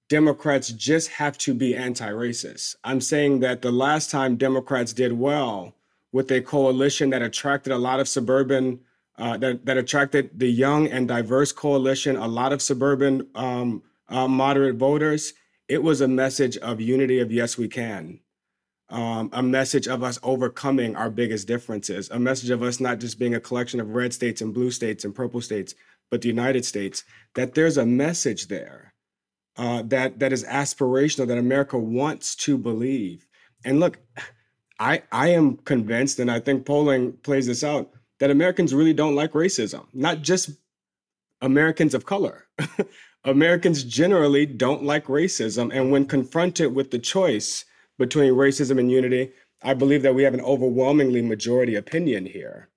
Democrats just have to be anti-racist. I'm saying that the last time Democrats did well with a coalition that attracted a lot of suburban uh, that, that attracted the young and diverse coalition, a lot of suburban um, uh, moderate voters. It was a message of unity of yes, we can. Um, a message of us overcoming our biggest differences, a message of us not just being a collection of red states and blue states and purple states, but the United States, that there's a message there uh, that, that is aspirational, that America wants to believe. And look, I, I am convinced, and I think polling plays this out, that Americans really don't like racism, not just Americans of color. Americans generally don't like racism. And when confronted with the choice between racism and unity, I believe that we have an overwhelmingly majority opinion here.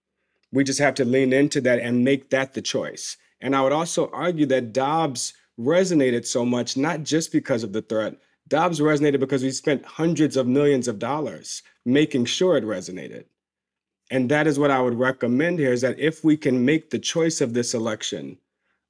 We just have to lean into that and make that the choice. And I would also argue that Dobbs resonated so much, not just because of the threat. Dobbs resonated because we spent hundreds of millions of dollars making sure it resonated. And that is what I would recommend here is that if we can make the choice of this election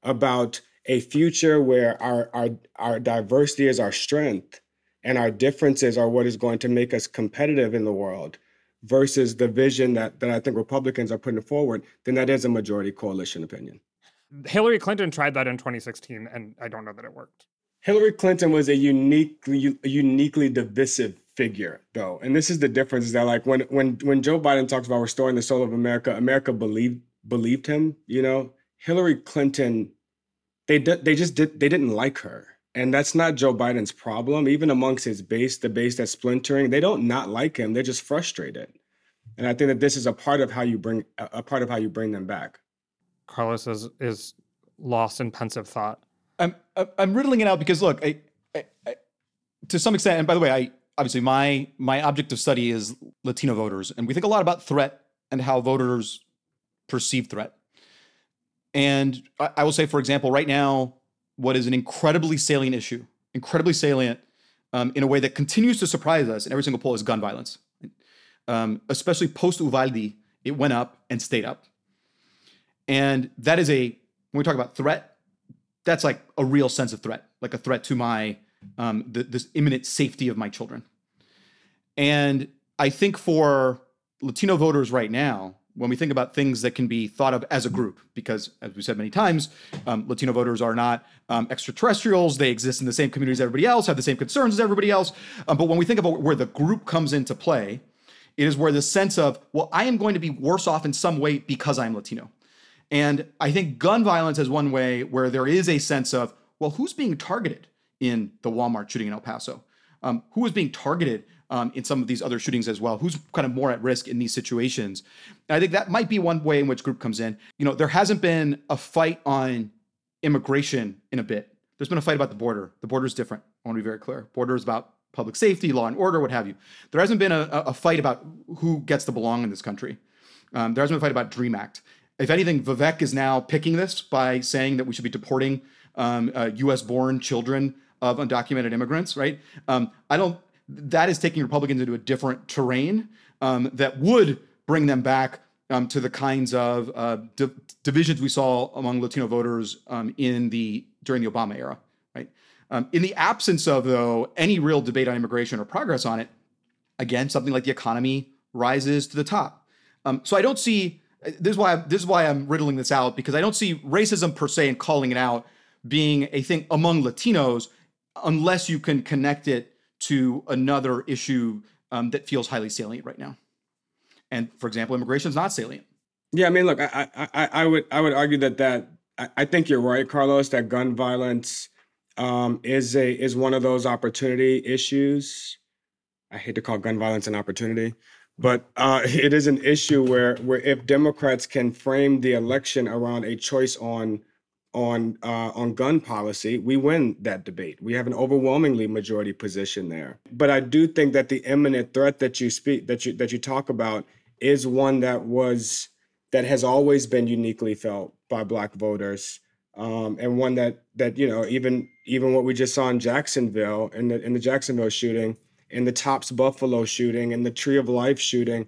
about a future where our our our diversity is our strength and our differences are what is going to make us competitive in the world versus the vision that that I think Republicans are putting forward, then that is a majority coalition opinion. Hillary Clinton tried that in 2016 and I don't know that it worked. Hillary Clinton was a uniquely uniquely divisive figure though. And this is the difference is that like when when when Joe Biden talks about restoring the soul of America, America believed believed him, you know. Hillary Clinton they did they just did they didn't like her. And that's not Joe Biden's problem. Even amongst his base, the base that's splintering, they don't not like him. They're just frustrated. And I think that this is a part of how you bring a part of how you bring them back. Carlos is is lost in pensive thought. I'm I'm riddling it out because look, I, I, I, to some extent, and by the way, I obviously my my object of study is Latino voters, and we think a lot about threat and how voters perceive threat. And I, I will say, for example, right now, what is an incredibly salient issue, incredibly salient, um, in a way that continues to surprise us in every single poll is gun violence. Um, especially post Uvalde, it went up and stayed up. And that is a when we talk about threat, that's like a real sense of threat, like a threat to my um, the, this imminent safety of my children. And I think for Latino voters right now, when we think about things that can be thought of as a group, because as we said many times, um, Latino voters are not um, extraterrestrials. They exist in the same communities as everybody else, have the same concerns as everybody else. Um, but when we think about where the group comes into play, it is where the sense of, well, I am going to be worse off in some way because I'm Latino. And I think gun violence is one way where there is a sense of, well, who's being targeted in the Walmart shooting in El Paso? Um, who is being targeted um, in some of these other shootings as well? Who's kind of more at risk in these situations? And I think that might be one way in which group comes in. You know, there hasn't been a fight on immigration in a bit. There's been a fight about the border. The border is different. I want to be very clear. Border is about public safety, law and order, what have you. There hasn't been a, a fight about who gets to belong in this country. Um, there hasn't been a fight about Dream Act. If anything, Vivek is now picking this by saying that we should be deporting um, uh, U.S. born children of undocumented immigrants, right? Um, I don't, that is taking Republicans into a different terrain um, that would bring them back um, to the kinds of uh, di- divisions we saw among Latino voters um, in the during the Obama era, right? Um, in the absence of though any real debate on immigration or progress on it, again, something like the economy rises to the top. Um, so I don't see this is why I'm, this is why I'm riddling this out because I don't see racism per se and calling it out being a thing among Latinos unless you can connect it to another issue um, that feels highly salient right now. And for example, immigration is not salient. Yeah, I mean, look, I, I, I would I would argue that that I, I think you're right, Carlos. That gun violence um, is a is one of those opportunity issues. I hate to call gun violence an opportunity, but uh, it is an issue where where if Democrats can frame the election around a choice on on uh, on gun policy, we win that debate. We have an overwhelmingly majority position there. But I do think that the imminent threat that you speak that you that you talk about is one that was that has always been uniquely felt by Black voters, um, and one that that you know even even what we just saw in Jacksonville in the in the Jacksonville shooting in the Tops Buffalo shooting and the Tree of Life shooting.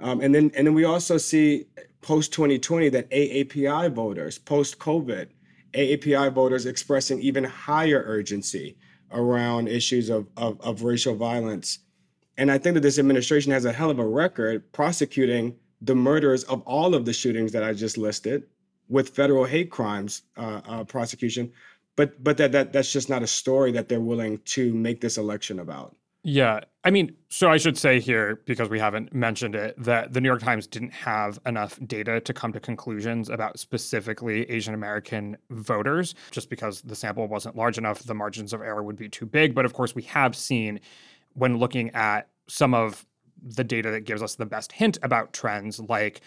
Um, and then and then we also see post 2020 that AAPI voters, post COVID, AAPI voters expressing even higher urgency around issues of, of, of racial violence. And I think that this administration has a hell of a record prosecuting the murders of all of the shootings that I just listed with federal hate crimes uh, uh, prosecution. But but that, that that's just not a story that they're willing to make this election about. Yeah. I mean, so I should say here, because we haven't mentioned it, that the New York Times didn't have enough data to come to conclusions about specifically Asian American voters, just because the sample wasn't large enough, the margins of error would be too big. But of course, we have seen when looking at some of the data that gives us the best hint about trends, like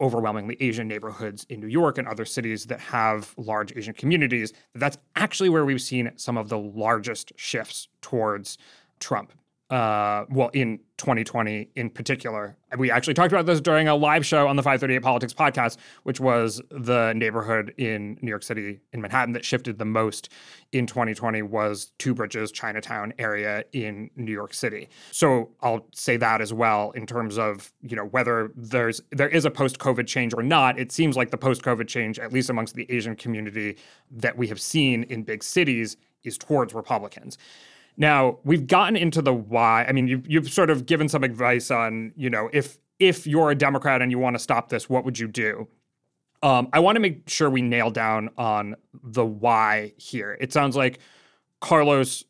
overwhelmingly Asian neighborhoods in New York and other cities that have large Asian communities, that's actually where we've seen some of the largest shifts towards Trump. Uh, well, in 2020 in particular. We actually talked about this during a live show on the 538 Politics podcast, which was the neighborhood in New York City, in Manhattan, that shifted the most in 2020 was Two Bridges, Chinatown area in New York City. So I'll say that as well in terms of you know whether there's there is a post-COVID change or not. It seems like the post-COVID change, at least amongst the Asian community that we have seen in big cities, is towards Republicans. Now we've gotten into the why. I mean, you've you've sort of given some advice on, you know, if if you're a Democrat and you want to stop this, what would you do? Um, I want to make sure we nail down on the why here. It sounds like Carlos,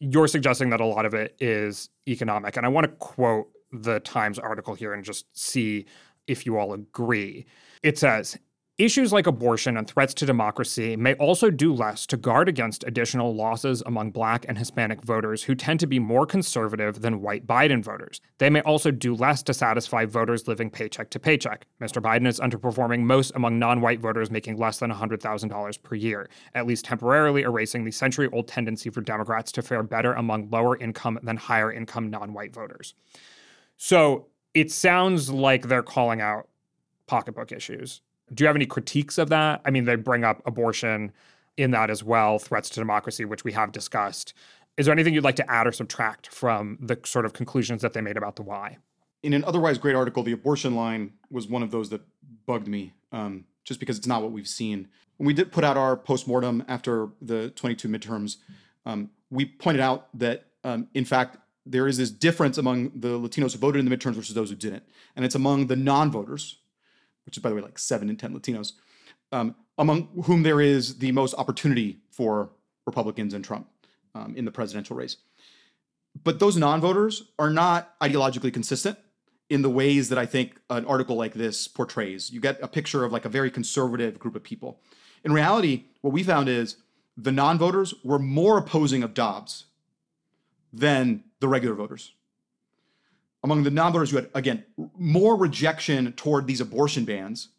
you're suggesting that a lot of it is economic, and I want to quote the Times article here and just see if you all agree. It says Issues like abortion and threats to democracy may also do less to guard against additional losses among Black and Hispanic voters who tend to be more conservative than white Biden voters. They may also do less to satisfy voters living paycheck to paycheck. Mr. Biden is underperforming most among non white voters making less than $100,000 per year, at least temporarily erasing the century old tendency for Democrats to fare better among lower income than higher income non white voters. So it sounds like they're calling out pocketbook issues do you have any critiques of that? I mean, they bring up abortion in that as well, threats to democracy, which we have discussed. Is there anything you'd like to add or subtract from the sort of conclusions that they made about the why? In an otherwise great article, the abortion line was one of those that bugged me, um, just because it's not what we've seen. When we did put out our postmortem after the 22 midterms, um, we pointed out that, um, in fact, there is this difference among the Latinos who voted in the midterms versus those who didn't. And it's among the non voters, which is by the way like seven in ten Latinos, um, among whom there is the most opportunity for Republicans and Trump um, in the presidential race. But those non-voters are not ideologically consistent in the ways that I think an article like this portrays. You get a picture of like a very conservative group of people. In reality, what we found is the non-voters were more opposing of Dobbs than the regular voters among the non-voters, you had again more rejection toward these abortion bans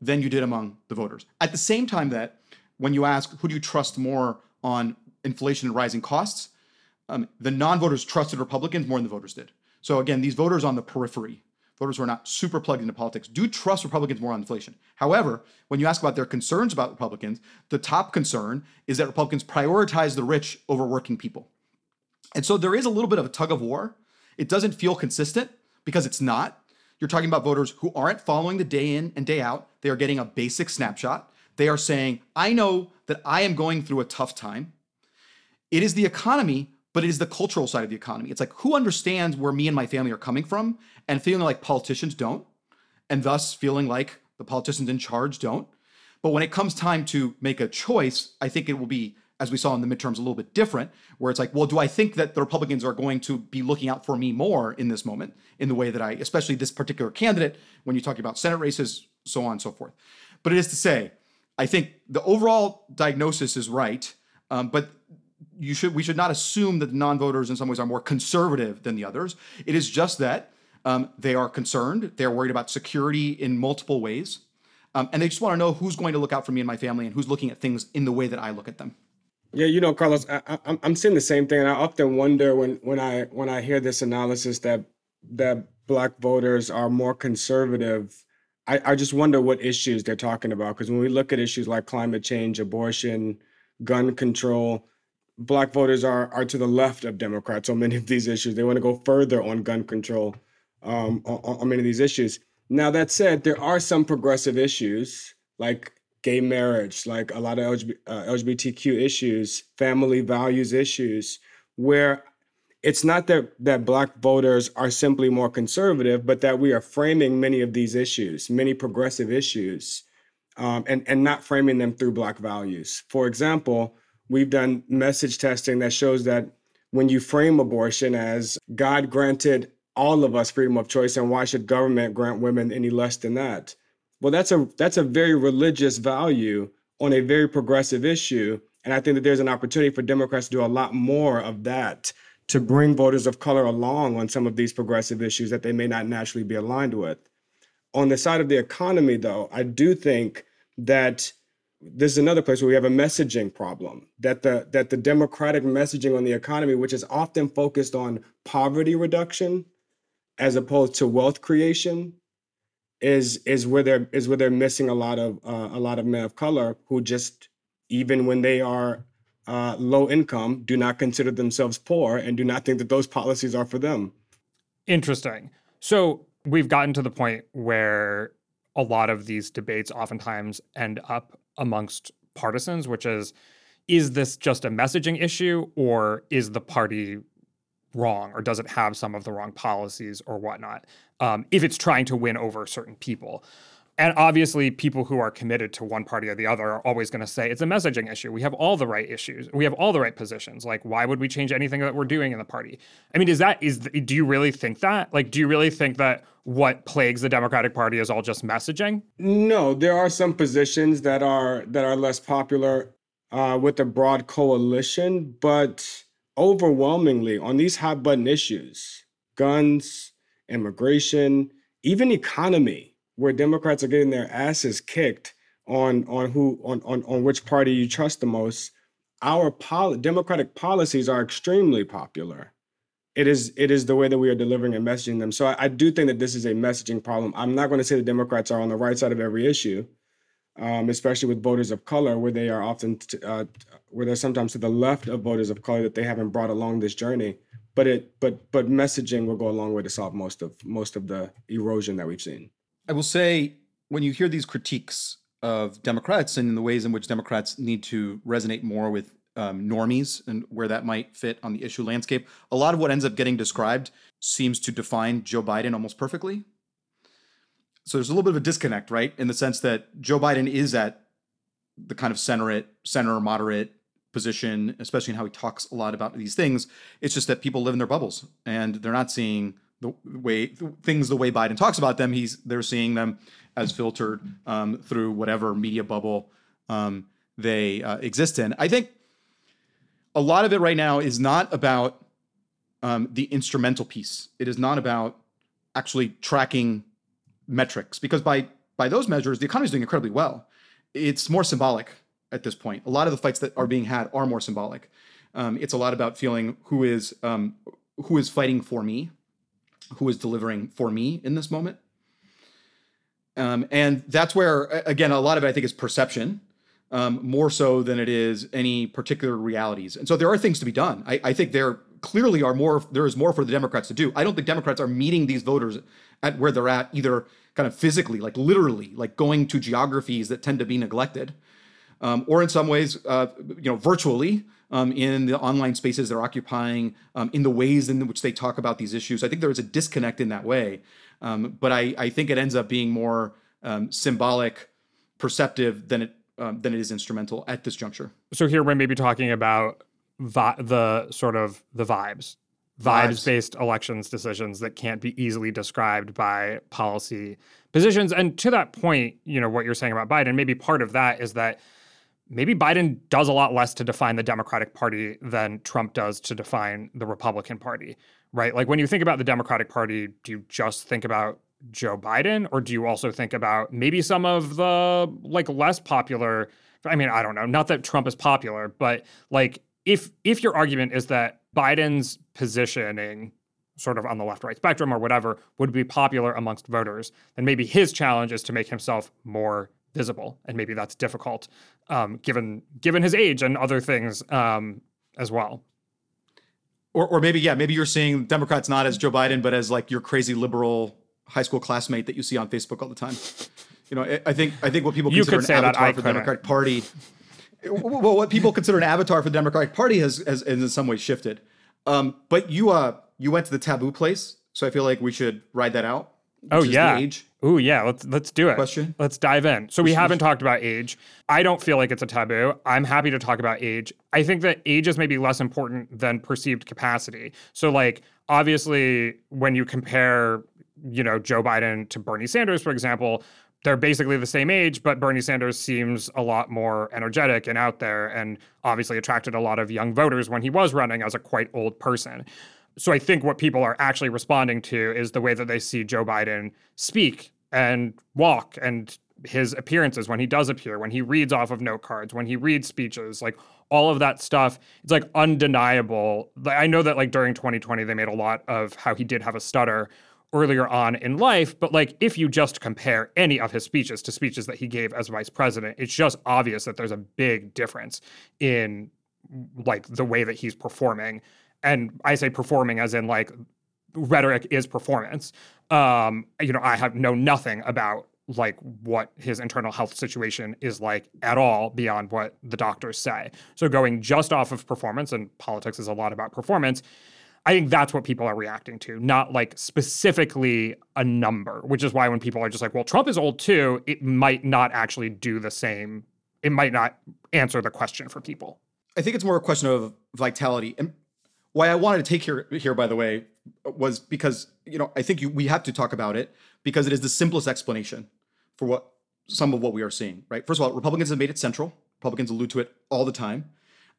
than you did among the voters. At the same time, that when you ask who do you trust more on inflation and rising costs, um, the non-voters trusted Republicans more than the voters did. So again, these voters on the periphery, voters who are not super plugged into politics, do trust Republicans more on inflation. However, when you ask about their concerns about Republicans, the top concern is that Republicans prioritize the rich over working people. And so there is a little bit of a tug of war it doesn't feel consistent because it's not. You're talking about voters who aren't following the day in and day out. They are getting a basic snapshot. They are saying, I know that I am going through a tough time. It is the economy, but it is the cultural side of the economy. It's like who understands where me and my family are coming from and feeling like politicians don't, and thus feeling like the politicians in charge don't. But when it comes time to make a choice, I think it will be as we saw in the midterms, a little bit different, where it's like, well, do I think that the Republicans are going to be looking out for me more in this moment, in the way that I, especially this particular candidate, when you talk about Senate races, so on and so forth. But it is to say, I think the overall diagnosis is right, um, but you should we should not assume that the non-voters in some ways are more conservative than the others. It is just that um, they are concerned, they're worried about security in multiple ways, um, and they just want to know who's going to look out for me and my family and who's looking at things in the way that I look at them. Yeah, you know, Carlos, I, I, I'm seeing the same thing, and I often wonder when when I when I hear this analysis that that black voters are more conservative. I, I just wonder what issues they're talking about because when we look at issues like climate change, abortion, gun control, black voters are are to the left of Democrats on many of these issues. They want to go further on gun control um, on, on many of these issues. Now that said, there are some progressive issues like gay marriage, like a lot of LGBT, uh, LGBTQ issues, family values issues, where it's not that that black voters are simply more conservative, but that we are framing many of these issues, many progressive issues, um, and and not framing them through black values. For example, we've done message testing that shows that when you frame abortion as God granted all of us freedom of choice, and why should government grant women any less than that? Well, that's a that's a very religious value on a very progressive issue, and I think that there's an opportunity for Democrats to do a lot more of that to bring voters of color along on some of these progressive issues that they may not naturally be aligned with. On the side of the economy, though, I do think that this is another place where we have a messaging problem that the that the democratic messaging on the economy which is often focused on poverty reduction as opposed to wealth creation is is where they're is where they're missing a lot of uh, a lot of men of color who just even when they are uh, low income do not consider themselves poor and do not think that those policies are for them. Interesting. So we've gotten to the point where a lot of these debates oftentimes end up amongst partisans, which is is this just a messaging issue or is the party wrong or does it have some of the wrong policies or whatnot um, if it's trying to win over certain people? And obviously, people who are committed to one party or the other are always going to say it's a messaging issue. We have all the right issues. We have all the right positions. Like, why would we change anything that we're doing in the party? I mean, is that is do you really think that? Like, do you really think that what plagues the Democratic Party is all just messaging? No, there are some positions that are that are less popular uh, with the broad coalition, but overwhelmingly on these hot button issues, guns, immigration, even economy where Democrats are getting their asses kicked on on who on on, on which party you trust the most, our pol- democratic policies are extremely popular. It is it is the way that we are delivering and messaging them. So I, I do think that this is a messaging problem. I'm not going to say the Democrats are on the right side of every issue, um, especially with voters of color, where they are often t- uh, where they're sometimes to the left of voters of color that they haven't brought along this journey. But it but but messaging will go a long way to solve most of most of the erosion that we've seen. I will say when you hear these critiques of Democrats and in the ways in which Democrats need to resonate more with um, normies and where that might fit on the issue landscape, a lot of what ends up getting described seems to define Joe Biden almost perfectly. So there's a little bit of a disconnect, right? In the sense that Joe Biden is at the kind of center center moderate position, especially in how he talks a lot about these things. It's just that people live in their bubbles and they're not seeing the way things the way Biden talks about them. He's they're seeing them as filtered um, through whatever media bubble um, they uh, exist in. I think a lot of it right now is not about um, the instrumental piece. It is not about actually tracking metrics because by by those measures, the economy is doing incredibly well. It's more symbolic at this point. A lot of the fights that are being had are more symbolic. Um, it's a lot about feeling who is um, who is fighting for me who is delivering for me in this moment. Um, and that's where, again, a lot of it I think is perception, um, more so than it is any particular realities. And so there are things to be done. I, I, think there clearly are more. There is more for the Democrats to do. I don't think Democrats are meeting these voters at where they're at, either kind of physically, like literally, like going to geographies that tend to be neglected, um, or in some ways, uh, you know, virtually um, in the online spaces they're occupying, um, in the ways in which they talk about these issues. I think there is a disconnect in that way. Um, but I, I, think it ends up being more um, symbolic, perceptive than it um, than it is instrumental at this juncture. So here we're maybe talking about vi- the sort of the vibes, vibes based elections decisions that can't be easily described by policy positions. And to that point, you know what you're saying about Biden, maybe part of that is that maybe Biden does a lot less to define the Democratic Party than Trump does to define the Republican Party, right? Like when you think about the Democratic Party, do you just think about Joe Biden or do you also think about maybe some of the like less popular I mean, I don't know, not that Trump is popular, but like if if your argument is that Biden's positioning sort of on the left right spectrum or whatever would be popular amongst voters, then maybe his challenge is to make himself more visible, and maybe that's difficult um, given given his age and other things um, as well. Or, or maybe yeah, maybe you're seeing Democrats not as Joe Biden, but as like your crazy liberal high school classmate that you see on Facebook all the time. You know, I, think I think what people consider an avatar for the Democratic Party. well, what people consider an avatar for the Democratic Party has, has, has in some ways shifted. Um, but you uh you went to the taboo place, so I feel like we should ride that out. Oh yeah. Age. Oh yeah. Let's let's do it. Question. Let's dive in. So we haven't talked about age. I don't feel like it's a taboo. I'm happy to talk about age. I think that age is maybe less important than perceived capacity. So like obviously when you compare, you know, Joe Biden to Bernie Sanders, for example, they're basically the same age, but Bernie Sanders seems a lot more energetic and out there and obviously attracted a lot of young voters when he was running as a quite old person. So I think what people are actually responding to is the way that they see Joe Biden speak and walk and his appearances when he does appear, when he reads off of note cards, when he reads speeches, like all of that stuff, it's like undeniable. I know that like during 2020 they made a lot of how he did have a stutter earlier on in life, but like if you just compare any of his speeches to speeches that he gave as vice president, it's just obvious that there's a big difference in like the way that he's performing. And I say performing as in like rhetoric is performance. Um, you know, I have know nothing about like what his internal health situation is like at all beyond what the doctors say. So going just off of performance and politics is a lot about performance. I think that's what people are reacting to, not like specifically a number, which is why when people are just like, well, Trump is old too, it might not actually do the same. It might not answer the question for people. I think it's more a question of vitality. And why I wanted to take here here by the way was because you know I think you, we have to talk about it because it is the simplest explanation for what some of what we are seeing. Right. First of all, Republicans have made it central. Republicans allude to it all the time.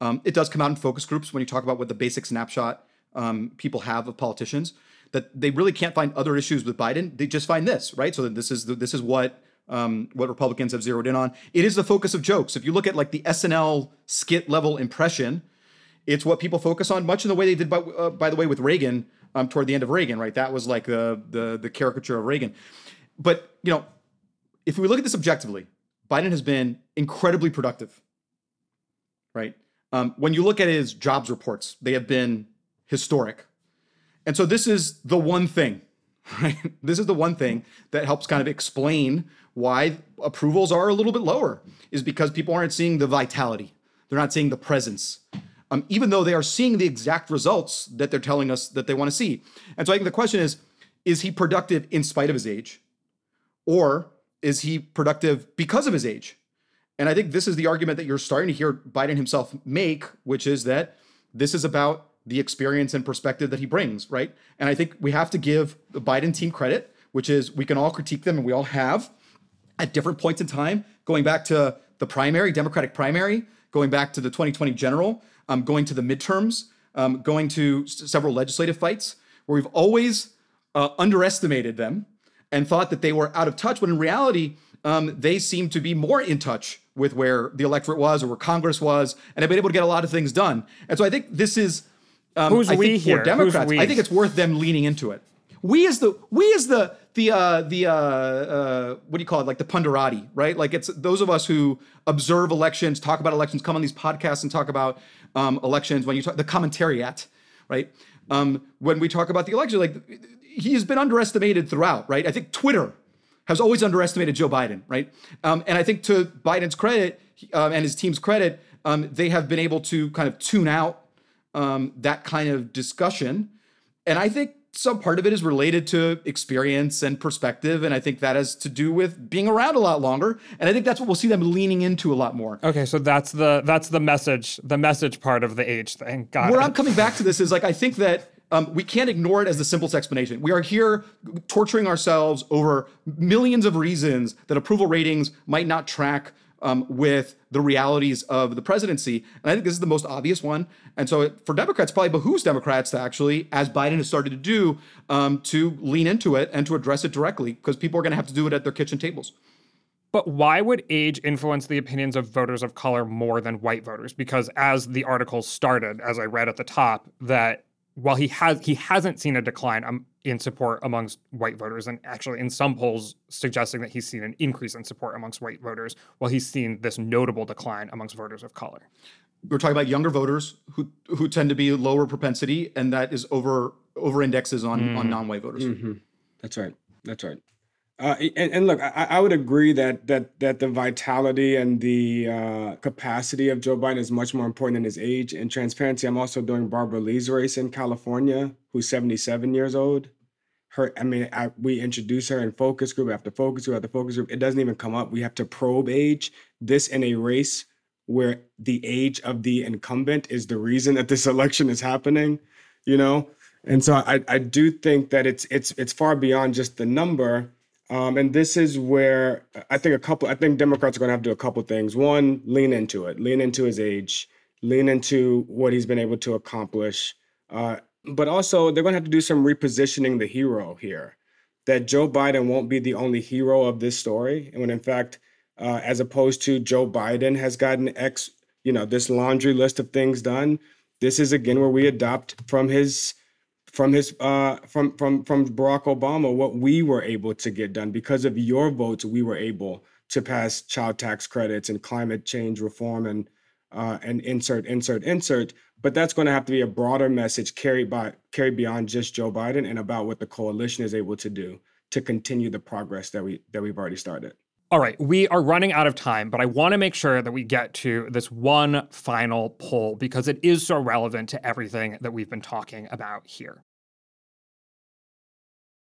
Um, it does come out in focus groups when you talk about what the basic snapshot um, people have of politicians that they really can't find other issues with Biden. They just find this right. So this is the, this is what um, what Republicans have zeroed in on. It is the focus of jokes. If you look at like the SNL skit level impression it's what people focus on, much in the way they did, by, uh, by the way, with Reagan um, toward the end of Reagan, right? That was like the, the the caricature of Reagan. But you know, if we look at this objectively, Biden has been incredibly productive, right? Um, when you look at his jobs reports, they have been historic, and so this is the one thing, right? This is the one thing that helps kind of explain why approvals are a little bit lower, is because people aren't seeing the vitality, they're not seeing the presence um, even though they are seeing the exact results that they're telling us that they want to see. And so I think the question is is he productive in spite of his age? Or is he productive because of his age? And I think this is the argument that you're starting to hear Biden himself make, which is that this is about the experience and perspective that he brings, right? And I think we have to give the Biden team credit, which is we can all critique them and we all have at different points in time, going back to the primary, Democratic primary, going back to the 2020 general, um, going to the midterms, um, going to s- several legislative fights, where we've always uh, underestimated them and thought that they were out of touch, when in reality, um, they seem to be more in touch with where the electorate was or where Congress was, and have been able to get a lot of things done. And so I think this is, um, Who's I we think here? for Who's Democrats, we? I think it's worth them leaning into it. We as the we as the the uh, the uh, uh, what do you call it? Like the punderati, right? Like it's those of us who observe elections, talk about elections, come on these podcasts and talk about um, elections. When you talk the commentariat, right? Um, when we talk about the election, like he has been underestimated throughout, right? I think Twitter has always underestimated Joe Biden, right? Um, and I think to Biden's credit um, and his team's credit, um, they have been able to kind of tune out um, that kind of discussion. And I think some part of it is related to experience and perspective. And I think that has to do with being around a lot longer. And I think that's what we'll see them leaning into a lot more. Okay, so that's the that's the message the message part of the age thing. Got Where it. I'm coming back to this is like I think that um, we can't ignore it as the simplest explanation. We are here torturing ourselves over millions of reasons that approval ratings might not track um, with the realities of the presidency. And I think this is the most obvious one. And so it, for Democrats, probably behooves Democrats to actually, as Biden has started to do, um, to lean into it and to address it directly because people are going to have to do it at their kitchen tables. But why would age influence the opinions of voters of color more than white voters? Because as the article started, as I read at the top, that while he has he hasn't seen a decline um, in support amongst white voters, and actually in some polls suggesting that he's seen an increase in support amongst white voters, while he's seen this notable decline amongst voters of color. We're talking about younger voters who who tend to be lower propensity, and that is over over indexes on on non-white voters. Mm-hmm. That's right. That's right. Uh, and, and, look, I, I, would agree that that that the vitality and the uh, capacity of Joe Biden is much more important than his age and transparency. I'm also doing Barbara Lee's race in California, who's 77 years old. Her, I mean, I, we introduce her in focus group after focus group after focus group. It doesn't even come up. We have to probe age. This in a race where the age of the incumbent is the reason that this election is happening. You know, and so I, I do think that it's it's it's far beyond just the number um, and this is where I think a couple, I think Democrats are going to have to do a couple things. One, lean into it, lean into his age, lean into what he's been able to accomplish. Uh, but also, they're going to have to do some repositioning the hero here. that Joe Biden won't be the only hero of this story, and when in fact, uh, as opposed to Joe Biden has gotten X, you know, this laundry list of things done. This is again where we adopt from his from his uh, from from from Barack Obama what we were able to get done because of your votes. We were able to pass child tax credits and climate change reform and uh, and insert insert insert. But that's going to have to be a broader message carried by carried beyond just Joe Biden and about what the coalition is able to do to continue the progress that we that we've already started. All right, we are running out of time, but I want to make sure that we get to this one final poll because it is so relevant to everything that we've been talking about here.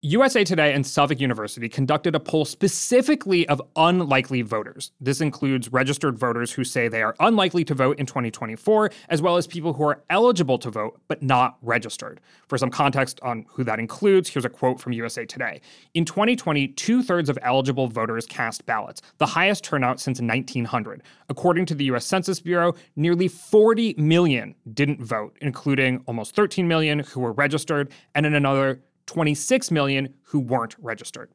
USA Today and Suffolk University conducted a poll specifically of unlikely voters. This includes registered voters who say they are unlikely to vote in 2024, as well as people who are eligible to vote but not registered. For some context on who that includes, here's a quote from USA Today. In 2020, two thirds of eligible voters cast ballots, the highest turnout since 1900. According to the US Census Bureau, nearly 40 million didn't vote, including almost 13 million who were registered, and in another 26 million who weren't registered.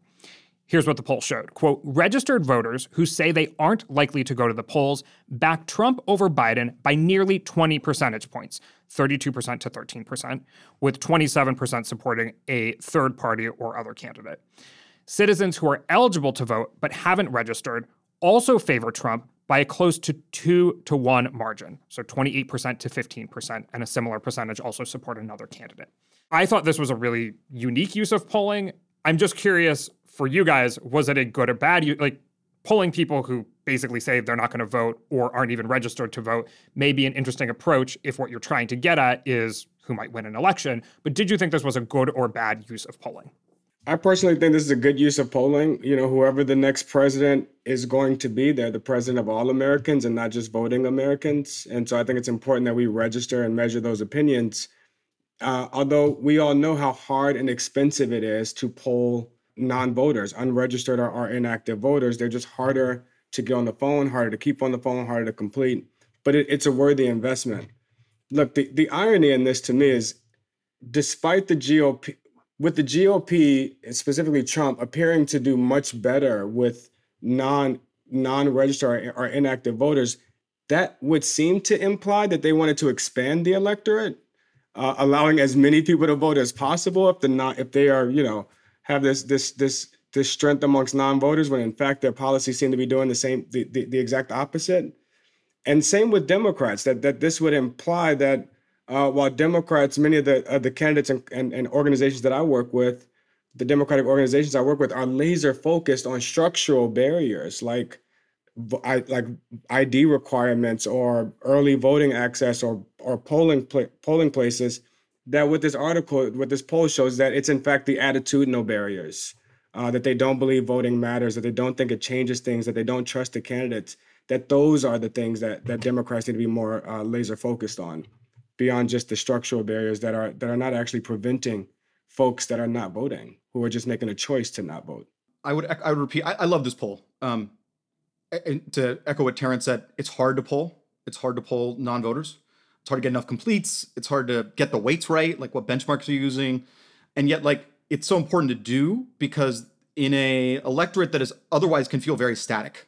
Here's what the poll showed. Quote, registered voters who say they aren't likely to go to the polls back Trump over Biden by nearly 20 percentage points, 32% to 13%, with 27% supporting a third party or other candidate. Citizens who are eligible to vote but haven't registered also favor Trump by a close to two to one margin, so 28% to 15%, and a similar percentage also support another candidate. I thought this was a really unique use of polling. I'm just curious for you guys, was it a good or bad? Like polling people who basically say they're not going to vote or aren't even registered to vote may be an interesting approach if what you're trying to get at is who might win an election. But did you think this was a good or bad use of polling? I personally think this is a good use of polling. You know, whoever the next president is going to be, they're the president of all Americans and not just voting Americans. And so I think it's important that we register and measure those opinions uh, although we all know how hard and expensive it is to poll non-voters, unregistered or, or inactive voters, they're just harder to get on the phone, harder to keep on the phone, harder to complete. But it, it's a worthy investment. Look, the, the irony in this to me is despite the GOP, with the GOP, specifically Trump, appearing to do much better with non non-registered or inactive voters, that would seem to imply that they wanted to expand the electorate uh, allowing as many people to vote as possible if the not if they are you know have this this this this strength amongst non-voters when in fact their policies seem to be doing the same the, the, the exact opposite. And same with democrats that that this would imply that uh, while democrats many of the uh, the candidates and, and, and organizations that i work with the democratic organizations i work with are laser focused on structural barriers like I, like ID requirements or early voting access or or polling polling places. That with this article, what this poll shows that it's in fact the attitudinal barriers. Uh, that they don't believe voting matters, that they don't think it changes things, that they don't trust the candidates. That those are the things that that Democrats need to be more uh, laser focused on, beyond just the structural barriers that are that are not actually preventing folks that are not voting, who are just making a choice to not vote. I would I would repeat. I, I love this poll. Um, and to echo what Terrance said, it's hard to poll. It's hard to poll non-voters. It's hard to get enough completes. It's hard to get the weights right, like what benchmarks are you using, and yet like it's so important to do because in a electorate that is otherwise can feel very static,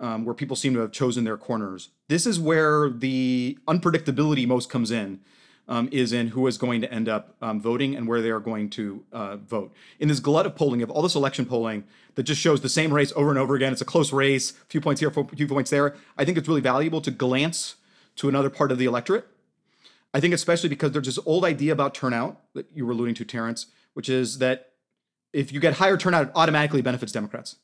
um, where people seem to have chosen their corners. This is where the unpredictability most comes in um, is in who is going to end up um, voting and where they are going to uh, vote. In this glut of polling, of all this election polling that just shows the same race over and over again, it's a close race, a few points here, a few points there. I think it's really valuable to glance to another part of the electorate. I think especially because there's this old idea about turnout that you were alluding to, Terrance, which is that if you get higher turnout, it automatically benefits Democrats.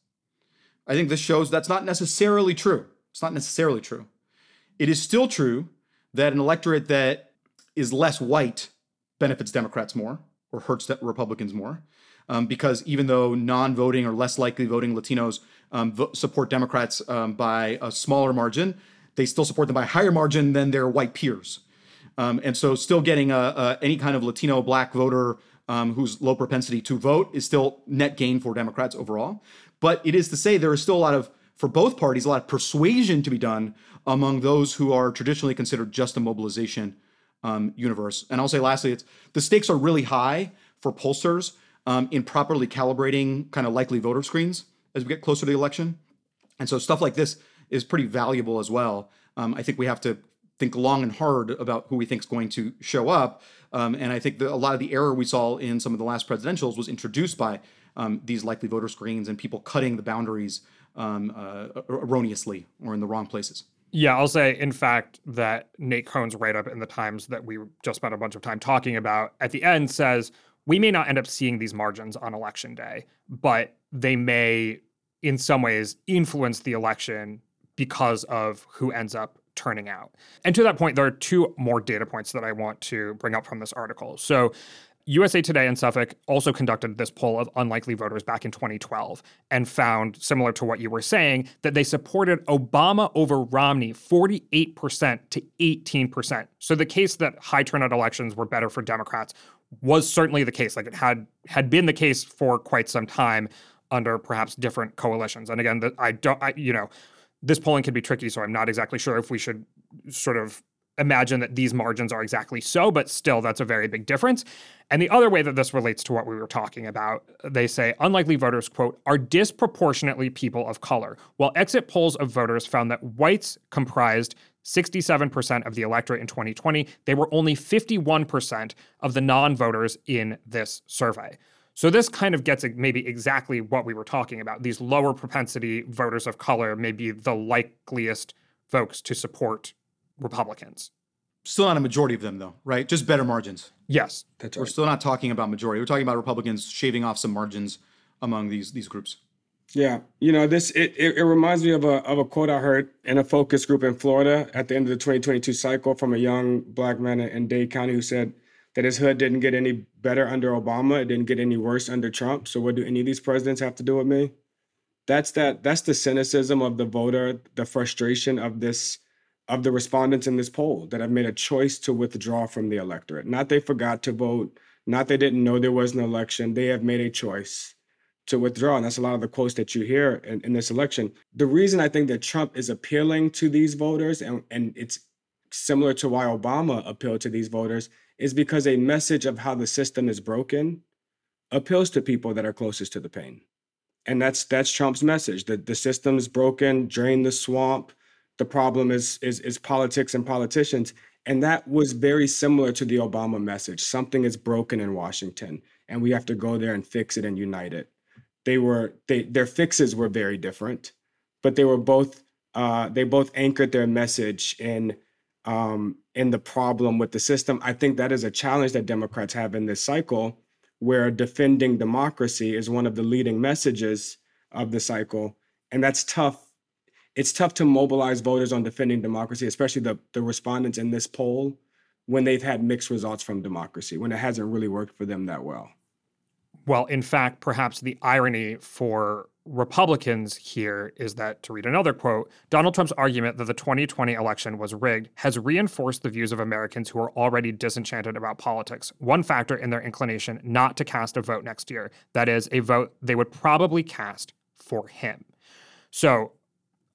I think this shows that's not necessarily true. It's not necessarily true. It is still true that an electorate that is less white benefits Democrats more or hurts Republicans more. Um, because even though non-voting or less likely voting Latinos um, vo- support Democrats um, by a smaller margin, they still support them by a higher margin than their white peers. Um, and so, still getting a, a, any kind of Latino black voter um, who's low propensity to vote is still net gain for Democrats overall. But it is to say there is still a lot of, for both parties, a lot of persuasion to be done among those who are traditionally considered just a mobilization um, universe. And I'll say lastly, it's the stakes are really high for pollsters um, in properly calibrating kind of likely voter screens as we get closer to the election. And so stuff like this is pretty valuable as well. Um, I think we have to think long and hard about who we think is going to show up. Um, and I think that a lot of the error we saw in some of the last presidentials was introduced by um, these likely voter screens and people cutting the boundaries um, uh, erroneously or in the wrong places. Yeah, I'll say, in fact, that Nate Cohn's write up in the Times that we just spent a bunch of time talking about at the end says we may not end up seeing these margins on election day, but they may, in some ways, influence the election because of who ends up turning out. And to that point, there are two more data points that I want to bring up from this article. So, USA Today and Suffolk also conducted this poll of unlikely voters back in 2012 and found, similar to what you were saying, that they supported Obama over Romney 48% to 18%. So the case that high turnout elections were better for Democrats was certainly the case. Like it had had been the case for quite some time under perhaps different coalitions. And again, the, I don't, I, you know, this polling can be tricky, so I'm not exactly sure if we should sort of imagine that these margins are exactly so, but still, that's a very big difference. And the other way that this relates to what we were talking about, they say unlikely voters, quote, are disproportionately people of color. While exit polls of voters found that whites comprised 67% of the electorate in 2020, they were only 51% of the non voters in this survey. So this kind of gets maybe exactly what we were talking about. These lower propensity voters of color may be the likeliest folks to support Republicans. Still not a majority of them, though, right? Just better margins. Yes, that's right. We're still not talking about majority. We're talking about Republicans shaving off some margins among these these groups. Yeah, you know this. It, it, it reminds me of a of a quote I heard in a focus group in Florida at the end of the 2022 cycle from a young black man in Dade County who said, that his hood didn't get any better under Obama. It didn't get any worse under Trump. So what do any of these presidents have to do with me? That's that that's the cynicism of the voter, the frustration of this of the respondents in this poll that have made a choice to withdraw from the electorate. Not they forgot to vote, not they didn't know there was an election. They have made a choice to withdraw. And that's a lot of the quotes that you hear in, in this election. The reason I think that Trump is appealing to these voters and, and it's similar to why Obama appealed to these voters is because a message of how the system is broken appeals to people that are closest to the pain. And that's that's Trump's message. that the system is broken, drain the swamp. The problem is, is is politics and politicians. And that was very similar to the Obama message. Something is broken in Washington, and we have to go there and fix it and unite it. They were they their fixes were very different, but they were both uh, they both anchored their message in um, in the problem with the system. I think that is a challenge that Democrats have in this cycle, where defending democracy is one of the leading messages of the cycle. And that's tough. It's tough to mobilize voters on defending democracy, especially the, the respondents in this poll, when they've had mixed results from democracy, when it hasn't really worked for them that well. Well, in fact, perhaps the irony for Republicans here is that, to read another quote, Donald Trump's argument that the 2020 election was rigged has reinforced the views of Americans who are already disenchanted about politics, one factor in their inclination not to cast a vote next year. That is, a vote they would probably cast for him. So,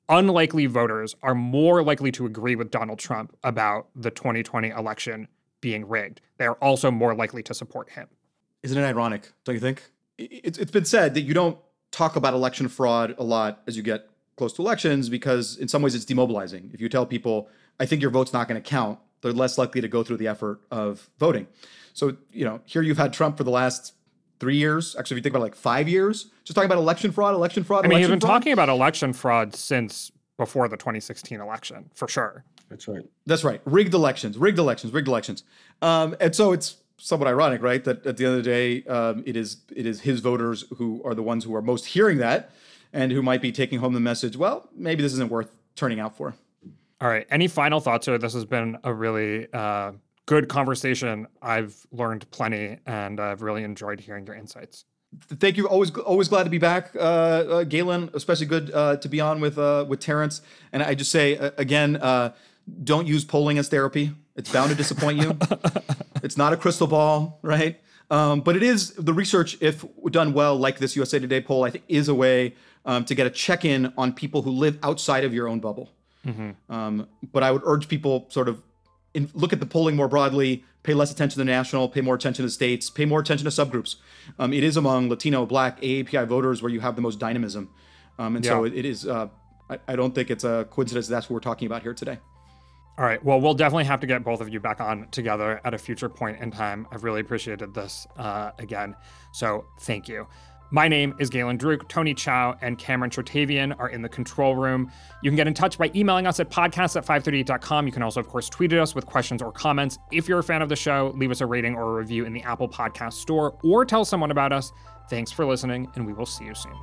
unlikely voters are more likely to agree with Donald Trump about the 2020 election being rigged. They are also more likely to support him. Isn't it ironic, don't you think? It's, it's been said that you don't talk about election fraud a lot as you get close to elections because in some ways it's demobilizing. If you tell people, I think your vote's not going to count, they're less likely to go through the effort of voting. So, you know, here you've had Trump for the last three years. Actually, if you think about like five years, just talking about election fraud, election fraud. I mean, he's been fraud. talking about election fraud since before the 2016 election, for sure. That's right. That's right. Rigged elections, rigged elections, rigged elections. Um, and so it's somewhat ironic, right? That at the end of the day, um, it is it is his voters who are the ones who are most hearing that, and who might be taking home the message. Well, maybe this isn't worth turning out for. All right. Any final thoughts here? This has been a really uh, good conversation. I've learned plenty, and I've really enjoyed hearing your insights. Thank you. Always, always glad to be back, uh, uh, Galen. Especially good uh, to be on with uh, with Terrance. And I just say uh, again, uh, don't use polling as therapy. It's bound to disappoint you. it's not a crystal ball, right? Um, but it is the research, if done well, like this USA Today poll, I think is a way um, to get a check in on people who live outside of your own bubble. Mm-hmm. Um, but I would urge people sort of in, look at the polling more broadly, pay less attention to the national, pay more attention to the states, pay more attention to subgroups. Um, it is among Latino, Black, AAPI voters where you have the most dynamism. Um, and so it, it is, uh, I, I don't think it's a coincidence that's what we're talking about here today. All right. Well, we'll definitely have to get both of you back on together at a future point in time. I've really appreciated this uh, again. So thank you. My name is Galen Druk. Tony Chow and Cameron Chertavian are in the control room. You can get in touch by emailing us at podcast at 538.com. You can also, of course, tweet at us with questions or comments. If you're a fan of the show, leave us a rating or a review in the Apple Podcast Store or tell someone about us. Thanks for listening, and we will see you soon.